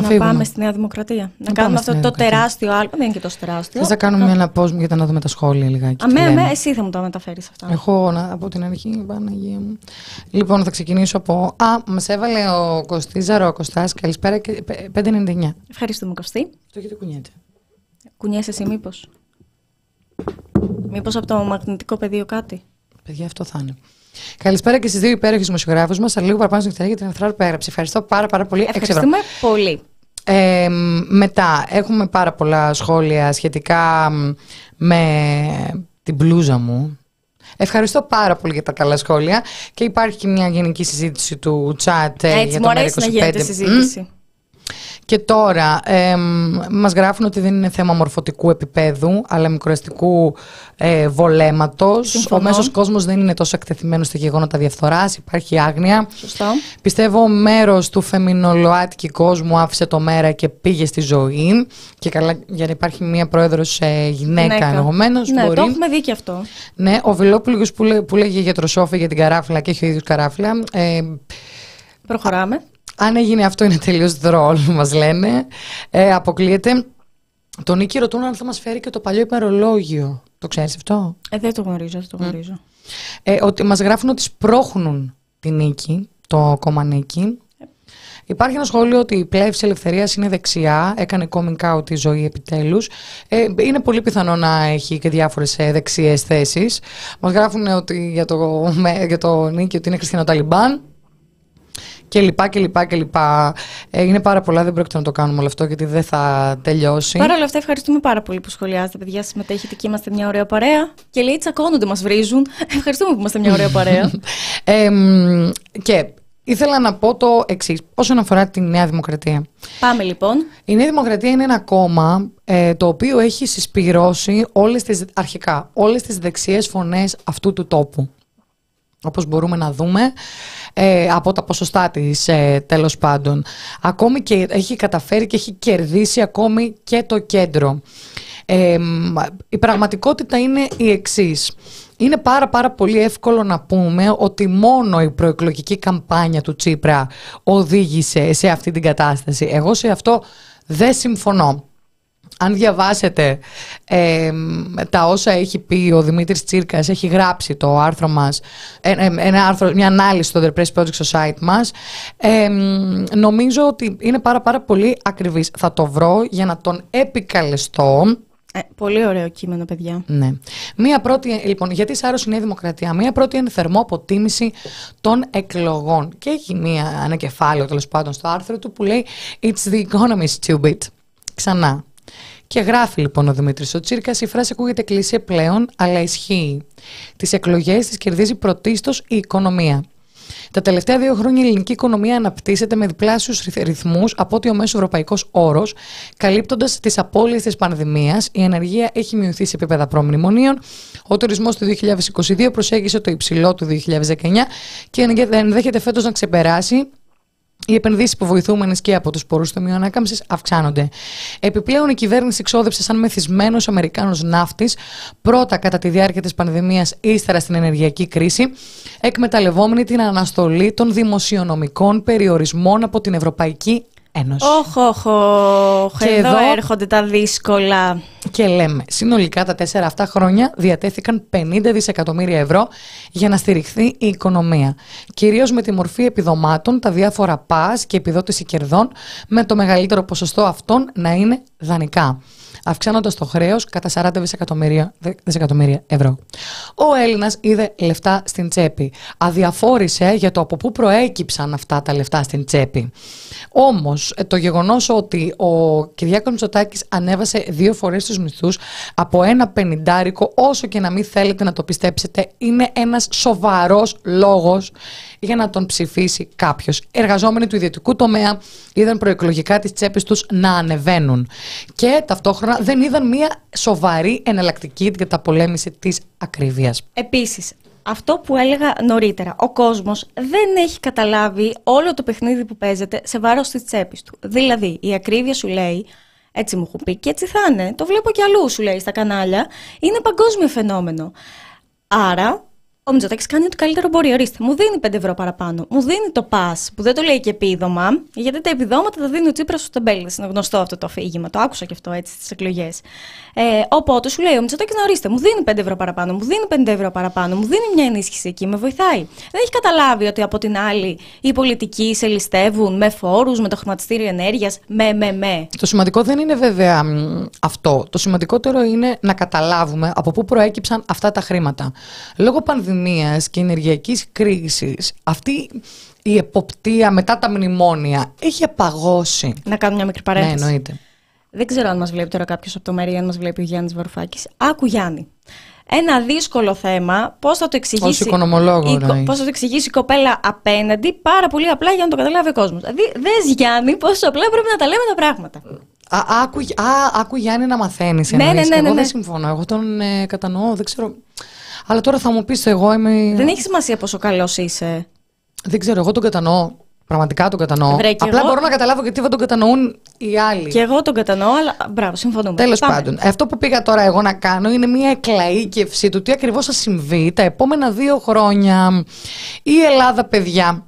και να, να πάμε στη Νέα Δημοκρατία. Να, να κάνουμε αυτό το τεράστιο άλμα. Δεν είναι και τόσο τεράστιο. Θα να κάνουμε ένα πόσμο για να δούμε τα σχόλια λιγάκι. Αμέ, αμέ, εσύ θα μου τα μεταφέρεις αυτά. Εγώ να, από την αρχή, Παναγία μου. Λοιπόν, θα ξεκινήσω από. Α, μας έβαλε ο Κωστή Ζαρόκοστα. Καλησπέρα, 5,99. Ευχαριστούμε, Κωστή. Αυτό γιατί κουνιέται. Κουνιέσαι εσύ, μήπως; Μήπως από το μαγνητικό πεδίο κάτι; Παιδιά, αυτό θα είναι. Καλησπέρα και στις δύο υπέροχες δημοσιογράφους μας. Λίγο παραπάνω στην εκθέση για την Εθνική που έγραψε. Ευχαριστώ πάρα, πάρα πολύ. Ευχαριστούμε πολύ. Ε, μετά, έχουμε πάρα πολλά σχόλια σχετικά με την μπλούζα μου. Ευχαριστώ πάρα πολύ για τα καλά σχόλια και υπάρχει και μια γενική συζήτηση του chat Έτσι, για το μου αρέσει να γίνεται συζήτηση. Και τώρα ε, μας γράφουν ότι δεν είναι θέμα μορφωτικού επίπεδου, αλλά μικροαστικού ε, βολέματος. Ο μέσος κόσμος δεν είναι τόσο εκτεθειμένος στα γεγονότα διαφθοράς, υπάρχει άγνοια. Σωστό. Πιστεύω μέρος του φεμινολοάτικη κόσμου άφησε το μέρα και πήγε στη ζωή. Και καλά για να υπάρχει μια πρόεδρος ε, γυναίκα ενδεχομένως. Ναι, μπορεί. το έχουμε δει και αυτό. Ναι, ο Βιλόπουλος που, λέ, που λέγε για τροσόφι για την καράφλα και έχει ο ίδιος καράφλα. Ε, Προχωράμε. Αν έγινε αυτό είναι τελείως δρόλ, μας λένε. Ε, αποκλείεται. Τον Νίκη ρωτούν αν θα μας φέρει και το παλιό ημερολόγιο. Το ξέρεις αυτό; Ε, δεν το γνωρίζω, δεν το γνωρίζω. Ε, ότι μας γράφουν ότι σπρώχνουν την Νίκη, το κόμμα Νίκη. Υπάρχει ένα σχόλιο ότι η πλεύση ελευθερίας είναι δεξιά. Έκανε coming out η ζωή επιτέλους. Ε, είναι πολύ πιθανό να έχει και διάφορες δεξιές θέσεις. Μας γράφουν ότι για το, για το Νίκη ότι είναι χριστιανό-ταλιμπάν και λοιπά και λοιπά και λοιπά. Ε, είναι πάρα πολλά, δεν πρόκειται να το κάνουμε όλο αυτό γιατί δεν θα τελειώσει. Παρ' όλα αυτά ευχαριστούμε πάρα πολύ που σχολιάζετε παιδιά, συμμετέχετε και είμαστε μια ωραία παρέα. Και λέει τσακώνονται, μας βρίζουν. Ευχαριστούμε που είμαστε μια ωραία παρέα. ε, και Ήθελα να πω το εξής, όσον αφορά τη Νέα Δημοκρατία. Πάμε λοιπόν. Η Νέα Δημοκρατία είναι ένα κόμμα ε, το οποίο έχει συσπηρώσει όλες τις, αρχικά όλες τις δεξιές φωνές αυτού του τόπου όπως μπορούμε να δούμε, ε, από τα ποσοστά της ε, τέλος πάντων. Ακόμη και έχει καταφέρει και έχει κερδίσει ακόμη και το κέντρο. Ε, η πραγματικότητα είναι η εξής. Είναι πάρα πάρα πολύ εύκολο να πούμε ότι μόνο η προεκλογική καμπάνια του Τσίπρα οδήγησε σε αυτή την κατάσταση. Εγώ σε αυτό δεν συμφωνώ αν διαβάσετε τα όσα έχει πει ο Δημήτρης Τσίρκας, έχει γράψει το άρθρο μας, ένα άρθρο, μια ανάλυση στο The Press Project στο site μας, νομίζω ότι είναι πάρα πάρα πολύ ακριβής. Θα το βρω για να τον επικαλεστώ. Ε, πολύ ωραίο κείμενο, παιδιά. Ναι. Μία πρώτη, λοιπόν, γιατί άρρωσε η Νέα Δημοκρατία; Μία πρώτη είναι θερμό αποτίμηση των εκλογών. Και έχει μία ανακεφάλαιο τέλος πάντων στο άρθρο του που λέει It's the economy stupid. Ξανά. Και γράφει λοιπόν ο Δημήτρης ο Τσίρκα, η φράση ακούγεται κλεισέ πλέον, αλλά ισχύει. Τις εκλογές τις κερδίζει πρωτίστως η οικονομία. Τα τελευταία δύο χρόνια η ελληνική οικονομία αναπτύσσεται με διπλάσιους ρυθμούς από ότι ο μέσος ευρωπαϊκός όρος, καλύπτοντας τις απώλειες της πανδημίας. Η ενεργεία έχει μειωθεί σε επίπεδα προμνημονίων. Ο τουρισμός του 2022 προσέγγισε το υψηλό του 2019 και ενδέχεται φέτος να ξεπεράσει οι επενδύσεις υποβοηθούμενε και από τους πόρους του ανάκαμψης αυξάνονται. Επιπλέον, η κυβέρνηση ξόδεψε σαν μεθυσμένος Αμερικάνος ναύτης, πρώτα κατά τη διάρκεια της πανδημίας, ύστερα στην ενεργειακή κρίση, εκμεταλλευόμενη την αναστολή των δημοσιονομικών περιορισμών από την Ευρωπαϊκή Ένωση. Όχ, όχ, όχ. Και εδώ, έρχονται τα δύσκολα. Και λέμε, συνολικά τα τέσσερα αυτά χρόνια διατέθηκαν 50 δισεκατομμύρια ευρώ για να στηριχθεί η οικονομία. Κυρίως με τη μορφή επιδομάτων, τα διάφορα πας και επιδότηση κερδών, με το μεγαλύτερο ποσοστό αυτών να είναι δανεικά αυξάνοντας το χρέος κατά 40 δισεκατομμύρια, δισεκατομμύρια ευρώ. Ο Έλληνας είδε λεφτά στην τσέπη. Αδιαφόρησε για το από πού προέκυψαν αυτά τα λεφτά στην τσέπη. Όμως, ε, το γεγονός ότι ο Κυριάκος Μητσοτάκης ανέβασε δύο φορές τους μισθούς από ένα πενιντάρικο, όσο και να μην θέλετε να το πιστέψετε, είναι ένας σοβαρός λόγος για να τον ψηφίσει κάποιος. Εργαζόμενοι του ιδιωτικού τομέα είδαν προεκλογικά τις τσέπες τους να ανεβαίνουν. Και ταυτόχρονα δεν είδαν μια σοβαρή εναλλακτική για τα πολέμηση της ακρίβειας. Επίσης, αυτό που έλεγα νωρίτερα, ο κόσμος δεν έχει καταλάβει όλο το παιχνίδι που παίζεται σε βάρος της τσέπης του. Δηλαδή, η ακρίβεια σου λέει, έτσι μου έχουν πει και έτσι θα είναι, το βλέπω κι αλλού σου λέει στα κανάλια, είναι παγκόσμιο φαινόμενο. Άρα, ο Μητσοτάκη κάνει ό,τι καλύτερο μπορεί. Ορίστε, μου δίνει 5 ευρώ παραπάνω. Μου δίνει το πας, που δεν το λέει και επίδομα, γιατί τα επιδόματα τα δίνει ο Τσίπρας στο τεμπέλη. Είναι γνωστό αυτό το αφήγημα. Το άκουσα και αυτό έτσι στις εκλογές. Ε, οπότε σου λέει ο Μητσοτάκης να ορίστε, μου δίνει 5 ευρώ παραπάνω, μου δίνει 5 ευρώ παραπάνω, μου δίνει μια ενίσχυση εκεί, με βοηθάει. Δεν έχει καταλάβει ότι από την άλλη οι πολιτικοί σε ληστεύουν με φόρους, με το χρηματιστήριο ενέργειας, με, με, με. Το σημαντικό δεν είναι βέβαια αυτό. Το σημαντικότερο είναι να καταλάβουμε από πού προέκυψαν αυτά τα χρήματα. Λόγω πανδημίας και ενεργειακής κρίσης αυτή η εποπτεία μετά τα μνημόνια έχει απαγώσει. Να κάνω μια μικρή παρένθεση. Ναι, εννοείται. Δεν ξέρω αν μας βλέπει τώρα κάποιος από το Μερία, αν μας βλέπει ο Γιάννης Βαρουφάκης. Άκου Γιάννη. Ένα δύσκολο θέμα, πώς θα το εξηγήσει. Ως οικονομολόγο, Πώς θα το εξηγήσει η κοπέλα απέναντι, πάρα πολύ απλά για να το καταλάβει ο κόσμος. Δηλαδή, δες Γιάννη, πόσο απλά πρέπει να τα λέμε τα πράγματα. Α, άκου, α, άκου Γιάννη να μαθαίνεις. Ναι, ναι, ναι, ναι, Εγώ ναι. δεν συμφωνώ. Εγώ τον ε, κατανοώ, δεν ξέρω. Αλλά τώρα θα μου πεις, εγώ είμαι. Δεν έχει σημασία πόσο καλός είσαι. Δεν ξέρω, εγώ τον κατανοώ. Πραγματικά τον κατανοώ. Βρε, Απλά εγώ... μπορώ να καταλάβω γιατί δεν τον κατανοούν οι άλλοι. Και εγώ τον κατανοώ, αλλά μπράβο, συμφωνούμε. Τέλος πάντων, αυτό που πήγα τώρα εγώ να κάνω είναι μια εκλαήκευση του τι ακριβώς θα συμβεί τα επόμενα δύο χρόνια. Η Ελλάδα, παιδιά,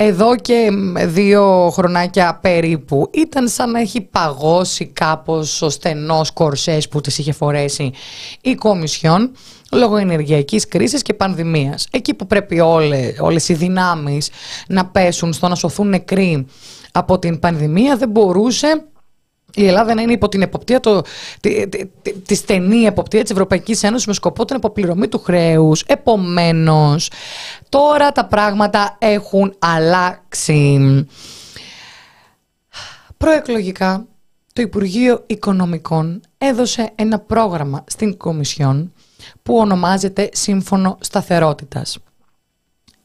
εδώ και δύο χρονάκια περίπου ήταν σαν να έχει παγώσει κάπως ο στενός κορσές που τις είχε φορέσει η Κομισιόν λόγω ενεργειακής κρίσης και πανδημίας. Εκεί που πρέπει όλε, όλες οι δυνάμεις να πέσουν στο να σωθούν νεκροί από την πανδημία δεν μπορούσε η Ελλάδα να είναι υπό την εποπτεία, το, τη, τη, τη, τη, στενή εποπτεία της Ευρωπαϊκής Ένωσης με σκοπό την αποπληρωμή του χρέους. Επομένως, τώρα τα πράγματα έχουν αλλάξει. Προεκλογικά, το Υπουργείο Οικονομικών έδωσε ένα πρόγραμμα στην Κομισιόν που ονομάζεται Σύμφωνο Σταθερότητας.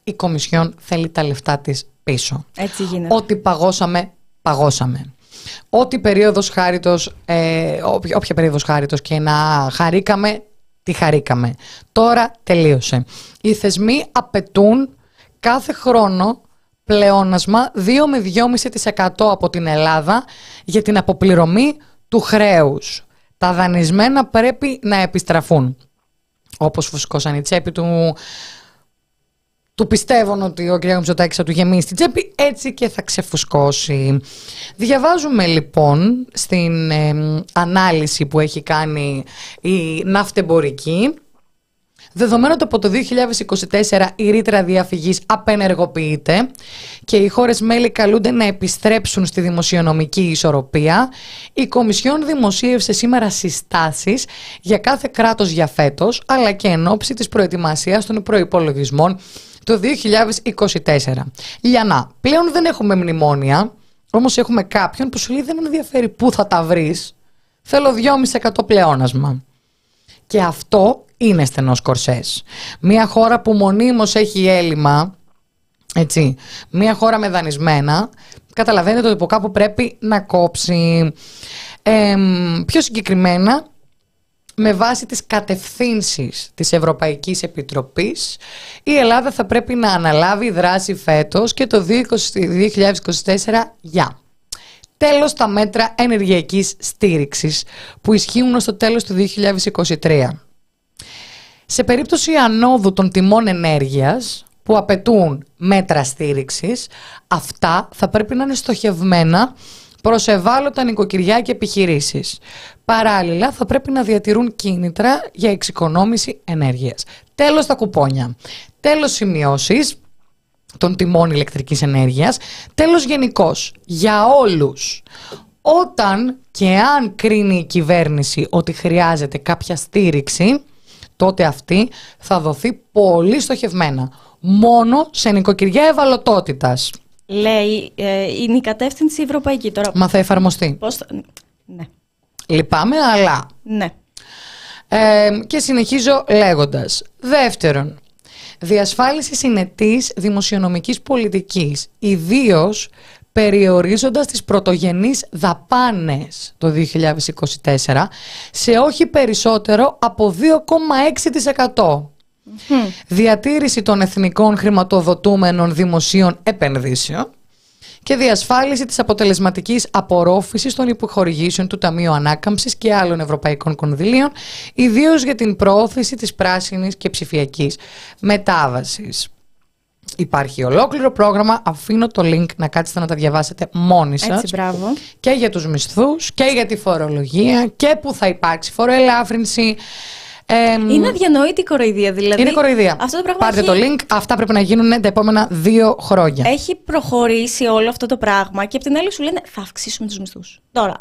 Η Κομισιόν θέλει τα λεφτά της πίσω. Έτσι γίνεται. Ό,τι παγώσαμε, παγώσαμε. Ό,τι περίοδος χάριτος, ε, όποια περίοδος χάριτος και να χαρήκαμε, τη χαρήκαμε. Τώρα τελείωσε. Οι θεσμοί απαιτούν κάθε χρόνο πλεόνασμα 2 με 2,5% από την Ελλάδα για την αποπληρωμή του χρέους. Τα δανεισμένα πρέπει να επιστραφούν. Όπως φουσκώσαν η τσέπη του του πιστεύουν ότι ο κ. Μητσοτάκης θα του γεμίσει την τσέπη, έτσι και θα ξεφουσκώσει. Διαβάζουμε λοιπόν στην ανάλυση που έχει κάνει η ναυτεμπορική Δεδομένου ότι από το 2024 η ρήτρα διαφυγής απενεργοποιείται και οι χώρες μέλη καλούνται να επιστρέψουν στη δημοσιονομική ισορροπία, η Κομισιόν δημοσίευσε σήμερα συστάσεις για κάθε κράτος για φέτος, αλλά και εν ώψη της προετοιμασίας των προϋπολογισμών το 2024. Λιανά, πλέον δεν έχουμε μνημόνια, όμως έχουμε κάποιον που σου λέει δεν με ενδιαφέρει πού θα τα βρεις, θέλω 2,5% πλεόνασμα. Και αυτό είναι στενός κορσές. Μια χώρα που μονίμως έχει έλλειμμα Έτσι. Μία χώρα με δανεισμένα, καταλαβαίνετε ότι από κάπου πρέπει να κόψει. Ε, πιο συγκεκριμένα, με βάση τις κατευθύνσεις της Ευρωπαϊκής Επιτροπής, η Ελλάδα θα πρέπει να αναλάβει δράση φέτος και το 2024 για. Τέλος τα μέτρα ενεργειακής στήριξης που ισχύουν στο τέλος του 2023. Σε περίπτωση ανόδου των τιμών ενέργειας που απαιτούν μέτρα στήριξης, αυτά θα πρέπει να είναι στοχευμένα προς ευάλωτα νοικοκυριά και επιχειρήσεις. Παράλληλα, θα πρέπει να διατηρούν κίνητρα για εξοικονόμηση ενέργειας. Τέλος τα κουπόνια. Τέλος σημειώσεις των τιμών ηλεκτρικής ενέργειας. Τέλος γενικώς για όλους. Όταν και αν κρίνει η κυβέρνηση ότι χρειάζεται κάποια στήριξη, τότε αυτή θα δοθεί πολύ στοχευμένα. Μόνο σε νοικοκυριά ευαλωτότητας. Λέει, ε, είναι η κατεύθυνση ευρωπαϊκή τώρα. Μα θα εφαρμοστεί. Πώς θα... Ναι. Λυπάμαι, αλλά. Ναι. Ε, και συνεχίζω λέγοντας. Δεύτερον, διασφάλιση συνετής δημοσιονομικής πολιτικής, ιδίως περιορίζοντας τις πρωτογενείς δαπάνες το 2024 σε όχι περισσότερο από 2,6%. Διατήρηση των εθνικών χρηματοδοτούμενων δημοσίων επενδύσεων και διασφάλιση της αποτελεσματικής απορρόφησης των υποχορηγήσεων του Ταμείου Ανάκαμψης και άλλων ευρωπαϊκών κονδυλίων, ιδίως για την προώθηση της πράσινης και ψηφιακής μετάβασης. Υπάρχει ολόκληρο πρόγραμμα, αφήνω το link να κάτσετε να τα διαβάσετε μόνοι σας. Έτσι, μπράβο. Και για τους μισθούς και για τη φορολογία και που θα υπάρξει φοροελάφρυνση είναι αδιανόητη η κοροϊδία, δηλαδή. Είναι κοροϊδία. Αυτό το πράγμα Πάρτε το link. Αυτά πρέπει να γίνουν τα επόμενα δύο χρόνια. Έχει προχωρήσει όλο αυτό το πράγμα και απ' την άλλη σου λένε θα αυξήσουμε τους μισθούς. Τώρα,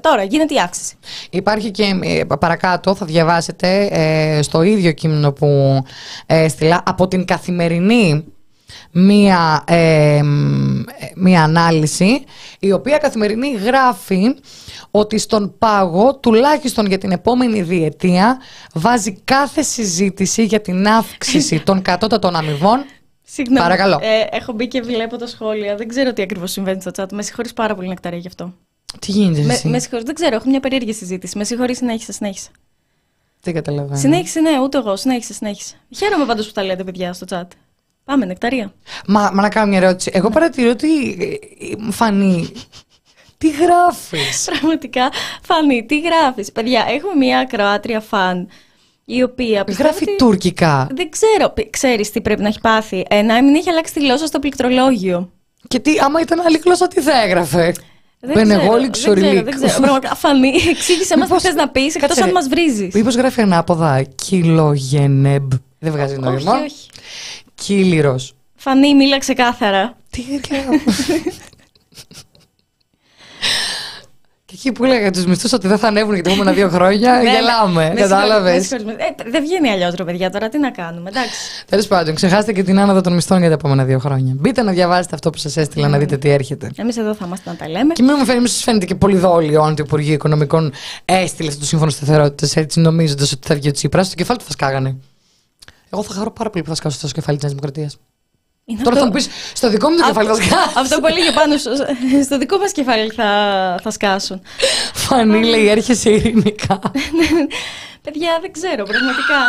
τώρα γίνεται η αύξηση. Υπάρχει και ε, παρακάτω, θα διαβάσετε ε, στο ίδιο κείμενο που έστειλα από την καθημερινή μία, ε, μία ανάλυση η οποία καθημερινή γράφει ότι στον πάγο τουλάχιστον για την επόμενη διετία βάζει κάθε συζήτηση για την αύξηση των κατώτατων αμοιβών Συγγνώμη, Παρακαλώ. Ε, έχω μπει και βλέπω τα σχόλια. Δεν ξέρω τι ακριβώς συμβαίνει στο chat. Με συγχωρείς πάρα πολύ νεκταρία γι' αυτό. Τι γίνεται με, εσύ; με συγχωρείς, δεν ξέρω, έχω μια περίεργη συζήτηση. Με συγχωρείς, συνέχισε, συνέχισε. Τι καταλαβαίνω. Συνέχισε, ναι, ούτε εγώ, συνέχισε, συνέχισε. Χαίρομαι πάντως που τα λέτε, παιδιά, στο chat. Πάμε, νεκταρία. Μα, μα να κάνω μια ερώτηση. Εγώ παρατηρώ ότι ε, φανεί. Τι γράφεις; Πραγματικά, Φανή, τι γράφεις; Παιδιά, έχουμε μια Κροάτρια φαν η οποία. Γράφει ότι... τουρκικά. Δεν ξέρω. Ξέρεις τι πρέπει να έχει πάθει. Ε, να μην έχει αλλάξει τη γλώσσα στο πληκτρολόγιο. Και τι, άμα ήταν άλλη γλώσσα, τι θα έγραφε; Δεν ξέρω, δεν ξέρω, δεν ξέρω. Πραγματικά, Φανή, εξήγησε μας τι θες να πεις, εκτός αν μας βρίζεις. Μήπως γράφει ανάποδα κιλογενεμπ. Δεν βγάζει νόημα. Όχι, όχι. Κύλιρο. Φανή, μίλα ξεκάθαρα. Τι Και εκεί που έλεγα τους μισθούς ότι δεν θα ανέβουν για τα επόμενα δύο χρόνια, γελάμε. Κατάλαβες; Δεν βγαίνει αλλιώς, ρε παιδιά, τώρα τι να κάνουμε, εντάξει. Τέλος πάντων, ξεχάστε και την άνοδο των μισθών για τα επόμενα δύο χρόνια. Μπείτε να διαβάσετε αυτό που σας έστειλα, να δείτε τι έρχεται. Εμείς εδώ θα είμαστε να τα λέμε. Και μην μου φαίνεται, σας φαίνεται και πολύ δόλιο αν το Υπουργείο Οικονομικών έστειλε αυτό το σύμφωνο σταθερότητας έτσι νομίζοντας ότι θα βγει ο Τσίπρας. Στο κεφάλι του θα σκάγανε. Εγώ θα χαρώ πάρα πολύ που θα σκάσω στο κεφάλι της Νέας Δημοκρατίας. Είναι Τώρα αυτό... θα μου πεις στο δικό μου το κεφάλι θα σκάσουν. Αυτό που έλεγε πάνω στο δικό μας κεφάλι θα, θα σκάσουν. Φανή λέει έρχεσαι ειρηνικά. Παιδιά δεν ξέρω πραγματικά.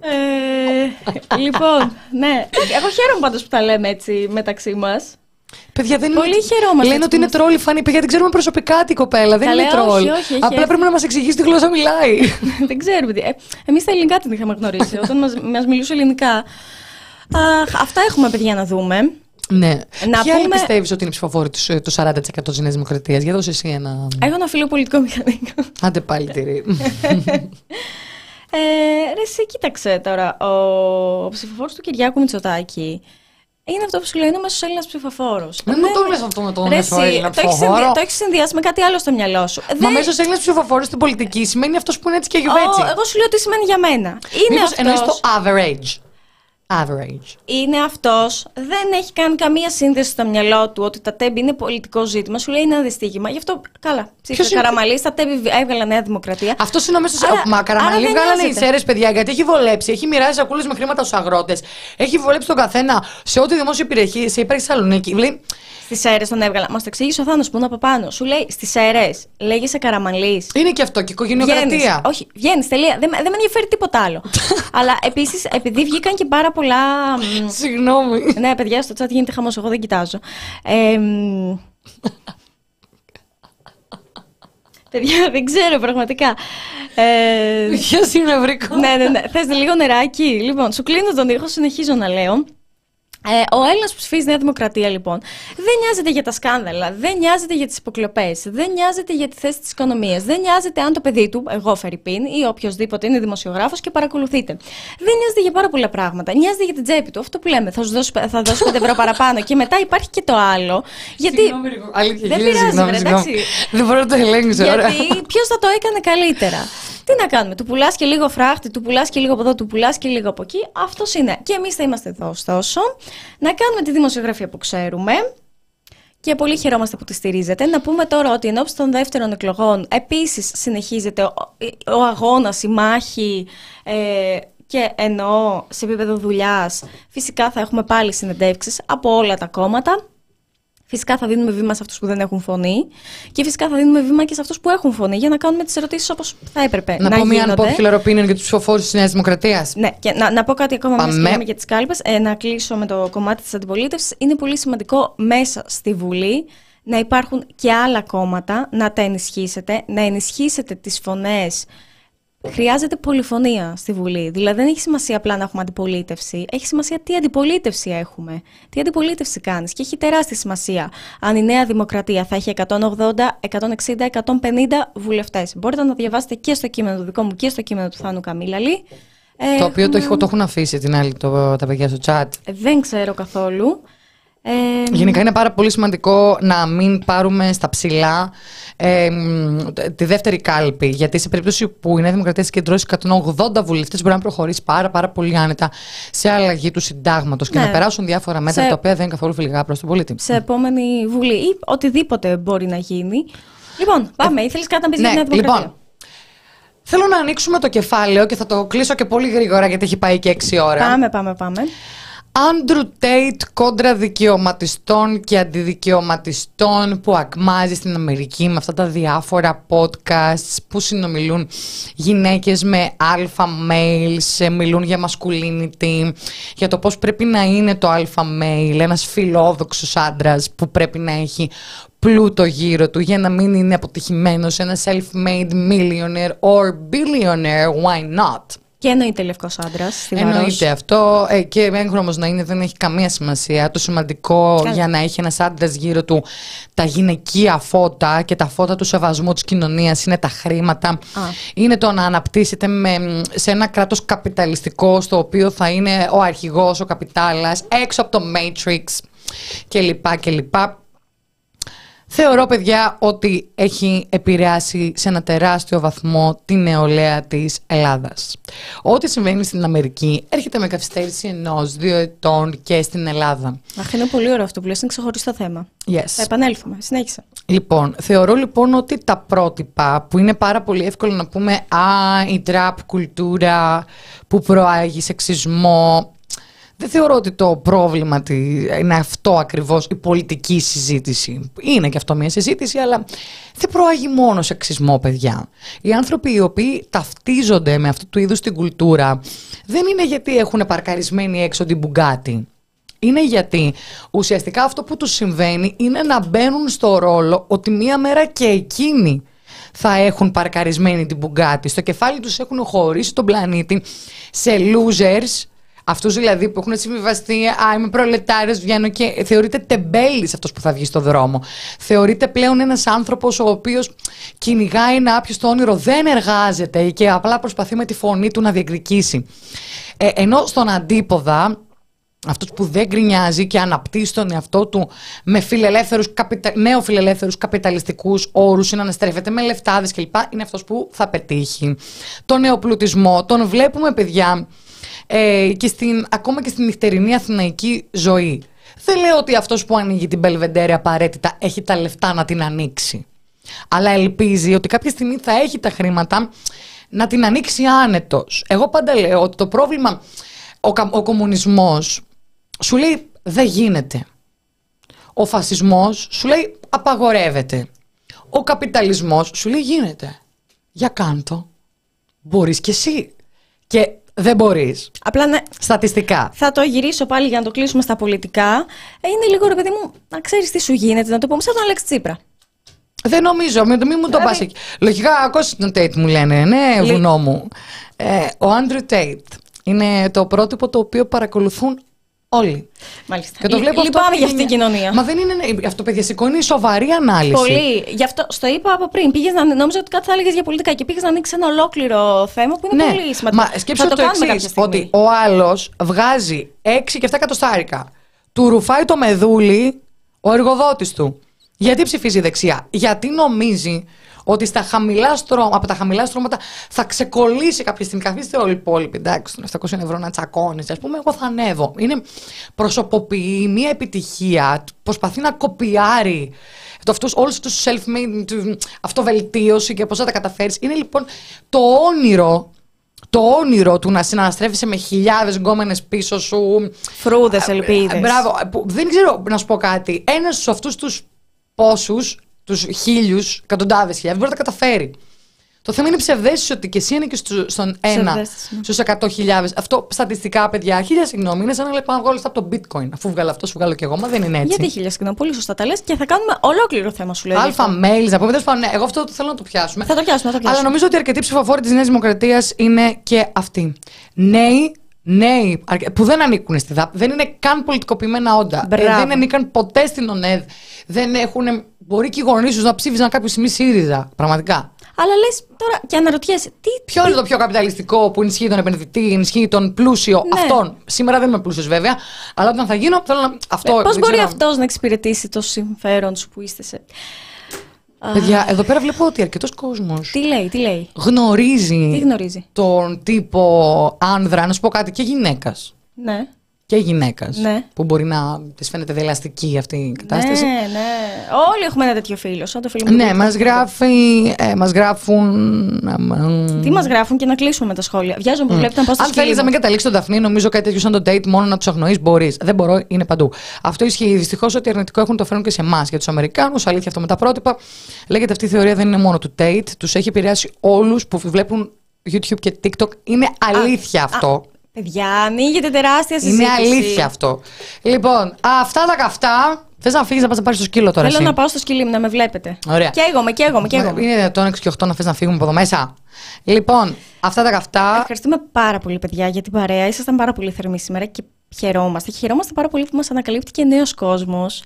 Ε, λοιπόν, ναι. Εγώ χαίρομαι πάντως που τα λέμε έτσι μεταξύ μας. Παιδιά, δεν Πολύ είναι... χαιρόμαστε. Λένε ότι είναι τρόλ φανή. Παιδιά, δεν ξέρουμε προσωπικά την κοπέλα. Δεν Καλέ, είναι τρόλ. όχι, όχι, Απλά πρέπει να μας εξηγήσει τι γλώσσα μιλάει. δεν ξέρουμε. Ε, Εμείς τα ελληνικά την είχαμε γνωρίσει. Όταν μα μιλούσε ελληνικά. Αχ, αυτά έχουμε παιδιά να δούμε. Ναι. Να Ποια πούμε... πιστεύεις ότι είναι ψηφοφόρη τους, του 40% της Νέας Δημοκρατίας, για δώσε εσύ ένα. Έχω ένα φίλο πολιτικό μηχανικό. Άντε πάλι τυρί. ε, ρε, εσύ κοίταξε τώρα. Ο, ο ψηφοφόρος του Κυριάκου Μητσοτάκη είναι αυτό που σου λέει, είναι ο μέσος Έλληνας ψηφοφόρος. Μην μου το λε αυτό με τον μέσο Έλληνα ψηφοφόρο. Το έχεις συνδυάσει με κάτι άλλο στο μυαλό σου. Μα Δεν... μέσος Έλληνας ψηφοφόρος στην πολιτική σημαίνει αυτός που είναι έτσι και γιουβέτσι. εγώ σου λέω τι σημαίνει για μένα. Είναι Μήπως αυτό. Εννοείς το average. Average. είναι αυτός, δεν έχει κάνει καμία σύνδεση στο μυαλό του ότι τα τέμπη είναι πολιτικό ζήτημα. Σου λέει είναι ένα δυστύχημα. Γι' αυτό καλά. Ψήφισε Ποιος είναι- Καραμαλής, τα τέμπη έβγαλα Νέα Δημοκρατία. Αυτό είναι ο μέσο. Άρα- Μα άρα καραμαλή δεν βγάλανε οι νοιάζεται. σέρε, παιδιά, γιατί έχει βολέψει. Έχει μοιράσει σακούλες με χρήματα στους αγρότες. Έχει βολέψει τον καθένα σε ό,τι δημόσια υπηρεσία υπάρχει στη Θεσσαλονίκη. Λέει, Στις αίρες τον έβγαλα. Μας το εξήγησε ο Θάνος που είναι από πάνω. Σου λέει στις αίρες, λέγεσαι Καραμαλής. είναι και αυτό και οικογενειοκρατία. Όχι, βγαίνεις, τελεία. Δεν, με- δεν με ενδιαφέρει τίποτα άλλο. Αλλά επίσης, επειδή βγήκαν και πάρα πολλά. μ, Συγγνώμη. ναι, παιδιά, στο chat γίνεται χαμός. Εγώ δεν κοιτάζω. Ε, μ, παιδιά, δεν ξέρω πραγματικά. Ε, Ποιος είναι βρήκο. ναι, ναι, ναι. Θες λίγο νεράκι; Λοιπόν, σου κλείνω τον ήχο, συνεχίζω να λέω. Ε, ο Έλληνας που ψηφίζει Νέα Δημοκρατία, λοιπόν, δεν νοιάζεται για τα σκάνδαλα, δεν νοιάζεται για τις υποκλοπές, δεν νοιάζεται για τη θέση της οικονομίας, δεν νοιάζεται αν το παιδί του, εγώ Φερρυπίν ή οποιοδήποτε είναι δημοσιογράφος και παρακολουθείτε. Δεν νοιάζεται για πάρα πολλά πράγματα. Νοιάζεται για την τσέπη του. Αυτό που λέμε, θα σου δώσω, θα δώσω 5 ευρώ παραπάνω. Και μετά υπάρχει και το άλλο. Γιατί. Συγγνώμη, Ρίκο. Αλήθεια, Δεν χίλια πειράζει, συγγνώμη, βρε, συγγνώμη. εντάξει. Δεν μπορώ να το ελέγξω. ωραία. Γιατί ποιος θα το έκανε καλύτερα; Τι να κάνουμε, του πουλάς και λίγο φράχτη, του πουλάς και λίγο από εδώ, του πουλάς και λίγο από εκεί. Αυτός είναι. Και εμείς θα είμαστε εδώ, ωστόσο, να κάνουμε τη δημοσιογραφία που ξέρουμε. Και πολύ χαιρόμαστε που τη στηρίζετε. Να πούμε τώρα ότι εν ώψη των δεύτερων εκλογών επίσης συνεχίζεται ο, ο αγώνας, η μάχη ε, και εννοώ σε επίπεδο δουλειάς. Φυσικά θα έχουμε πάλι συνεντεύξεις από όλα τα κόμματα. Φυσικά θα δίνουμε βήμα σε αυτούς που δεν έχουν φωνή και φυσικά θα δίνουμε βήμα και σε αυτούς που έχουν φωνή για να κάνουμε τις ερωτήσεις όπως θα έπρεπε Να, να, πω μία γίνονται. unpopular opinion για τους ψηφοφόρους της Νέας Δημοκρατίας. Ναι, και να, να πω κάτι ακόμα Πάμε. μέσα μιλάμε για τις κάλπες, ε, να κλείσω με το κομμάτι της αντιπολίτευσης. Είναι πολύ σημαντικό μέσα στη Βουλή να υπάρχουν και άλλα κόμματα, να τα ενισχύσετε, να ενισχύσετε τις φωνές. Χρειάζεται πολυφωνία στη Βουλή. Δηλαδή δεν έχει σημασία απλά να έχουμε αντιπολίτευση. Έχει σημασία τι αντιπολίτευση έχουμε. Τι αντιπολίτευση κάνεις. Και έχει τεράστια σημασία αν η Νέα Δημοκρατία θα έχει 180, 160, 150 βουλευτές. Μπορείτε να το διαβάσετε και στο κείμενο του δικό μου και στο κείμενο του Θάνου Καμίλαλη. Ε, Το οποίο το, έχουμε- έχω- το έχουν αφήσει την άλλη το, τα παιδιά στο chat. Δεν ξέρω καθόλου. Ε, Γενικά είναι πάρα πολύ σημαντικό να μην πάρουμε στα ψηλά ε, μ, τη δεύτερη κάλπη. Γιατί σε περίπτωση που η Νέα Δημοκρατία συγκεντρώσει 180 βουλευτές, μπορεί να προχωρήσει πάρα, πάρα πολύ άνετα σε αλλαγή του συντάγματος και Ναι. να περάσουν διάφορα μέτρα Σε- τα οποία δεν είναι καθόλου φιλικά προς τον πολίτη. σε επόμενη Βουλή ή οτιδήποτε μπορεί να γίνει. Λοιπόν, πάμε. Ήθελες κάτι να πεις για τη Νέα Δημοκρατία; λοιπόν. Θέλω να ανοίξουμε το κεφάλαιο και θα το κλείσω και πολύ γρήγορα γιατί έχει πάει και 6 ώρα. Πάμε, πάμε, πάμε. Άντρου Τέιτ κόντρα δικαιωματιστών και αντιδικαιωματιστών που ακμάζει στην Αμερική με αυτά τα διάφορα podcasts που συνομιλούν γυναίκες με alpha males, ε, μιλούν για masculinity, για το πώς πρέπει να είναι το alpha male, ένας φιλόδοξος άντρας που πρέπει να έχει πλούτο γύρω του για να μην είναι αποτυχημένος, ένα self-made millionaire or billionaire, why not? Και εννοείται λευκός άντρας, στιβαρός. Εννοείται αυτό ε, και έγχρωμος να είναι δεν έχει καμία σημασία. Το σημαντικό Καλά. για να έχει ένας άντρας γύρω του τα γυναικεία φώτα και τα φώτα του σεβασμού της κοινωνίας είναι τα χρήματα. Είναι το να αναπτύσσεται με, σε ένα κράτος καπιταλιστικό στο οποίο θα είναι ο αρχηγός, ο καπιτάλας, έξω από το Matrix κλπ. κλπ. Θεωρώ, παιδιά, ότι έχει επηρεάσει σε ένα τεράστιο βαθμό τη νεολαία της Ελλάδας. Ό,τι συμβαίνει στην Αμερική έρχεται με καθυστέρηση ενός, δύο ετών και στην Ελλάδα. Αχ, είναι πολύ ωραίο αυτό που λες, είναι ξεχωριστό θέμα. Θα Yes. επανέλθουμε. Συνέχισε. Λοιπόν, θεωρώ λοιπόν ότι τα πρότυπα που είναι πάρα πολύ εύκολο να πούμε «Α, η τραπ κουλτούρα που προάγει σεξισμό», δεν θεωρώ ότι το πρόβλημα τη- είναι αυτό ακριβώς η πολιτική συζήτηση. Είναι και αυτό μια συζήτηση, αλλά δεν προάγει μόνο σεξισμό, παιδιά. Οι άνθρωποι οι οποίοι ταυτίζονται με αυτού του είδους την κουλτούρα δεν είναι γιατί έχουν παρκαρισμένη έξω την μπουγκάτη. Είναι γιατί ουσιαστικά αυτό που τους συμβαίνει είναι να μπαίνουν στο ρόλο ότι μία μέρα και εκείνοι θα έχουν παρκαρισμένη την μπουγκάτη. Στο κεφάλι τους έχουν χωρίσει τον πλανήτη σε losers, αυτούς δηλαδή που έχουν συμβιβαστεί, α είμαι προλετάριος, βγαίνω και θεωρείται τεμπέλης αυτός που θα βγει στο δρόμο. Θεωρείται πλέον ένας άνθρωπος ο οποίος κυνηγάει ένα άπιωστο όνειρο, δεν εργάζεται και απλά προσπαθεί με τη φωνή του να διεκδικήσει. Ε, ενώ στον αντίποδα, αυτός που δεν γκρινιάζει και αναπτύσσει τον εαυτό του με φιλελεύθερους, καπιτα... νεοφιλελεύθερους καπιταλιστικούς όρους, είναι να στρέφεται με λεφτάδες κλπ. Είναι αυτός που θα πετύχει. Τον νεοπλουτισμό τον βλέπουμε παιδιά ε, και στην, ακόμα και στην νυχτερινή αθηναϊκή ζωή. Δεν λέω ότι αυτός που ανοίγει την Μπελβεντέρη απαραίτητα έχει τα λεφτά να την ανοίξει. Αλλά ελπίζει ότι κάποια στιγμή θα έχει τα χρήματα να την ανοίξει άνετος. Εγώ πάντα λέω ότι το πρόβλημα, ο, κα- ο κομμουνισμός σου λέει δεν γίνεται. Ο φασισμός σου λέει απαγορεύεται. Ο καπιταλισμός σου λέει γίνεται. Για κάντο. Μπορείς κι εσύ. Και δεν μπορείς. Απλά ναι, Στατιστικά. θα το γυρίσω πάλι για να το κλείσουμε στα πολιτικά. Ε, Είναι λίγο ρε παιδί μου, να ξέρεις τι σου γίνεται, να το πούμε σαν τον Αλέξη Τσίπρα. Δεν νομίζω, μην, μην μου το Δηλαδή- πας εκεί. Λογικά, ακούσεις τον Τέιτ μου λένε, ναι, βουνό μου. Ε, ο Άντρου Τέιτ είναι το πρότυπο το οποίο παρακολουθούν όλοι. Μάλιστα. Και το Λ- βλέπω αυτό Λυπάμαι από για αυτή την γενιά. κοινωνία. Μα δεν είναι. ναι, Αυτό, παιδιά, σηκώνει σοβαρή ανάλυση. Πολύ. Γι' αυτό στο είπα από πριν. Πήγες να, νόμιζα ότι κάτι θα έλεγες για πολιτικά και πήγες να ανοίξεις ένα ολόκληρο θέμα που είναι πολύ σημαντικό. Ναι. Μα σκέψτε θα το, το, κάνουμε κάποια εξή: στιγμή. Ότι ο άλλος βγάζει 6 και 7 εκατοστάρικα. Του ρουφάει το μεδούλι ο εργοδότης του. Γιατί ψηφίζει δεξιά, Γιατί νομίζει ότι στα χαμηλά στρώματα, από τα χαμηλά στρώματα θα ξεκολλήσει κάποια στιγμή; Καθίστε όλοι οι υπόλοιποι, εντάξει, των 700 ευρώ να τσακώνει. Α πούμε, εγώ θα ανέβω. Είναι προσωποποιεί μια επιτυχία, προσπαθεί να κοπιάρει το αυτούς, όλους τους self-made, του- αυτοβελτίωση και πώς θα τα καταφέρεις. Είναι λοιπόν το όνειρο, το όνειρο του να συναναστρέφεσαι με χιλιάδες γκόμενες πίσω σου. Φρούδες, ελπίδες. Ε, Μπράβο. ε, που- Δεν ξέρω να σου πω κάτι. Ένας στους αυτούς τους πόσους, τους χίλιους, εκατοντάδες χιλιάδες, μπορεί να τα καταφέρει. Το θέμα είναι η ψευδέστηση ότι και εσύ είναι και στο- στον ένα Ψευδαίσθηση, ναι. στους 100.000. Αυτό στατιστικά, παιδιά, χίλια συγγνώμη, είναι σαν να λέει πάω να βγάλω λεφτά από το bitcoin. Αφού βγάλω αυτό, σου βγάλω και εγώ, μα δεν είναι έτσι. Γιατί χίλια συγγνώμη, πολύ σωστά τα λες και θα κάνουμε ολόκληρο θέμα σου λέει. γι' Αλφα αυτό. mails, να πούμε. τέλος πάντων, ναι, εγώ αυτό το θέλω να το πιάσουμε. Θα το πιάσουμε, θα το Αλλά πιάσουμε. νομίζω ότι αρκετοί ψηφοφόροι της Νέας Δημοκρατίας είναι και αυτοί. Νέοι, νέοι, αρκε- που δεν ανήκουν στη ΔΑΠ, δεν είναι καν πολιτικοποιημένα όντα. Ε, Μπράβο. δεν ανήκαν ποτέ στην ΟΝΕΔ. Δεν έχουν. Μπορεί και οι γονείς τους να ψήφιζαν κάποια στιγμή ΣΥΡΙΖΑ. Πραγματικά. Αλλά λες τώρα και αναρωτιέσαι, τι. Ποιο είναι το πιο καπιταλιστικό που ενισχύει τον επενδυτή, ενισχύει τον πλούσιο. Ναι. Αυτόν; Σήμερα δεν είμαι πλούσιος βέβαια, αλλά όταν θα γίνω θέλω να. Αυτό. Πώς δεν Ε, μπορεί ξέρω. αυτός να εξυπηρετήσει το συμφέρον σου που είστε σε. Παιδιά, εδώ πέρα βλέπω ότι αρκετός κόσμος Τι λέει, τι λέει; γνωρίζει Τι γνωρίζει; τον τύπο άνδρα, να σου πω κάτι, και γυναίκας. Ναι. Και γυναίκας. Ναι. Που μπορεί να της φαίνεται δελαστική αυτή η κατάσταση. Ναι, ναι. Όλοι έχουμε ένα τέτοιο φίλο. Σαν το φίλο μου. Ναι, του μας Βίκτορ. γράφει. Ε, μας γράφουν. αμ, Τι μας γράφουν και να κλείσουμε με τα σχόλια. Βιάζομαι που βλέπετε να πάω στο Αν σκύλι θέλεις να μου. μην καταλήξεις τον Δαφνί, νομίζω κάτι τέτοιο σαν το date μόνο να τους αγνοείς, μπορείς. Δεν μπορώ, είναι παντού. Αυτό ισχύει. Δυστυχώς ότι αρνητικό έχουν το φέρουν και σε εμάς. Για τους Αμερικάνους, αλήθεια αυτό με τα πρότυπα. Λέγεται αυτή η θεωρία δεν είναι μόνο του Tate. Τους έχει επηρεάσει όλους που βλέπουν YouTube και TikTok. Είναι αλήθεια αυτό. Παιδιά, ανοίγεται τεράστια συζήτηση. είναι αλήθεια αυτό. Λοιπόν, αυτά τα καυτά. Θες να φύγεις να πας να πάρεις το σκύλο τώρα. Θέλω εσύ. να πάω στο σκυλί μου να με βλέπετε. Ωραία. Και εγώ, και εγώ, και εγώ. Είναι το 6 και 8 να θες να φύγουμε από εδώ μέσα. Λοιπόν, αυτά τα καυτά. Ευχαριστούμε πάρα πολύ, παιδιά, για την παρέα. Ήσασταν πάρα πολύ θερμοί σήμερα και χαιρόμαστε. Και χαιρόμαστε πάρα πολύ που μας ανακαλύπτει και νέος κόσμος.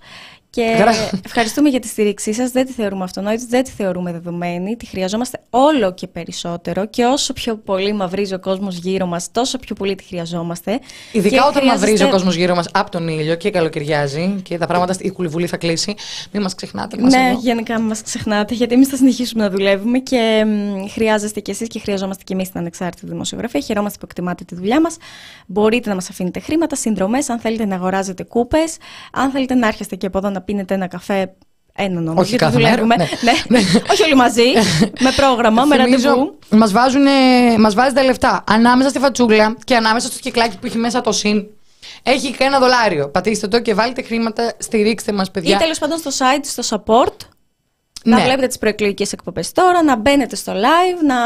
Και Γρα- ευχαριστούμε για τη στήριξή σας. Δεν τη θεωρούμε αυτονόητη, δεν τη θεωρούμε δεδομένη. Τη χρειαζόμαστε όλο και περισσότερο. Και όσο πιο πολύ μαυρίζει ο κόσμος γύρω μας, τόσο πιο πολύ τη χρειαζόμαστε. Ειδικά Και όταν χρειάζεστε- μαυρίζει ο κόσμος γύρω μας από τον ήλιο και καλοκαιριάζει και τα πράγματα, η κουλιβουλή θα κλείσει. Μην μας ξεχνάτε. Μας Ναι, εδώ. γενικά μην μας ξεχνάτε, γιατί εμείς θα συνεχίσουμε να δουλεύουμε και μ, χρειάζεστε κι εσείς και χρειαζόμαστε κι εμείς την ανεξάρτητη δημοσιογραφία. Χαιρόμαστε που εκτιμάτε τη δουλειά μας. Μπορείτε να μας αφήνετε χρήματα, συνδρομές, αν θέλετε να αγοράζετε κούπες, αν θέλετε να έρχεστε και από εδώ να πίνετε ένα καφέ. Έναν όμω. Όχι γιατί κάθε δουλεύουμε. μέρα, Ναι. Όχι όλοι μαζί. με πρόγραμμα, με ραντεβού. Μας, βάζουνε, μας βάζει τα λεφτά ανάμεσα στη φατσούλα και ανάμεσα στο κυκλάκι που έχει μέσα το συν. Έχει και ένα δολάριο. Πατήστε το και βάλτε χρήματα, στηρίξτε μας Ή παιδιά. τέλος πάντων στο site, στο support. Ναι. Να βλέπετε τις προεκλογικές εκπομπές τώρα, να μπαίνετε στο live, να,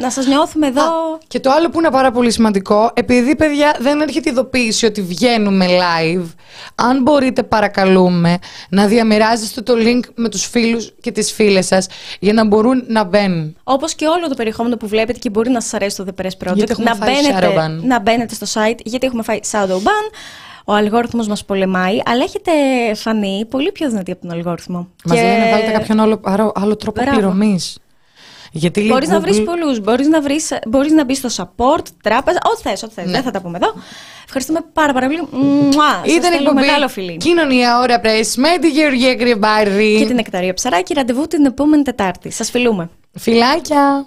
να σας νιώθουμε εδώ. Και το άλλο που είναι πάρα πολύ σημαντικό, επειδή παιδιά δεν έρχεται ειδοποίηση ότι βγαίνουμε live, αν μπορείτε παρακαλούμε να διαμοιράζεστε το link με τους φίλους και τις φίλες σας για να μπορούν να μπαίνουν. Όπως και όλο το περιεχόμενο που βλέπετε και μπορεί να σας αρέσει το The Press Project, Γιατί έχουμε να, φάει μπαίνετε, shadow ban. να μπαίνετε στο site, γιατί έχουμε φάει shadow ban. Ο αλγόριθμος μας πολεμάει, αλλά έχετε φανεί πολύ πιο δυνατοί από τον αλγόριθμο. Μας λένε βάλτε κάποιον άλλο, άλλο, άλλο τρόπο Μπράβο. πληρωμής. Γιατί λέει Μπορείς να βρεις Google- πολλούς, μπορείς να, βρεις, μπορείς να μπεις στο support, τράπεζα, ό,τι θες, ό,τι θες. Ναι. Δεν θα τα πούμε εδώ. Ευχαριστούμε πάρα πάρα πολύ. Μουά, σας Ήταν στέλνω εκπομπή μεγάλο φιλί. Κοινωνία Ώρα Πρέσ με τη Γεωργία Κρυμπάρη. Και την Εκταρία Ψαράκη, ραντεβού την επόμενη Τετάρτη. Σας φιλούμε. Φιλάκια.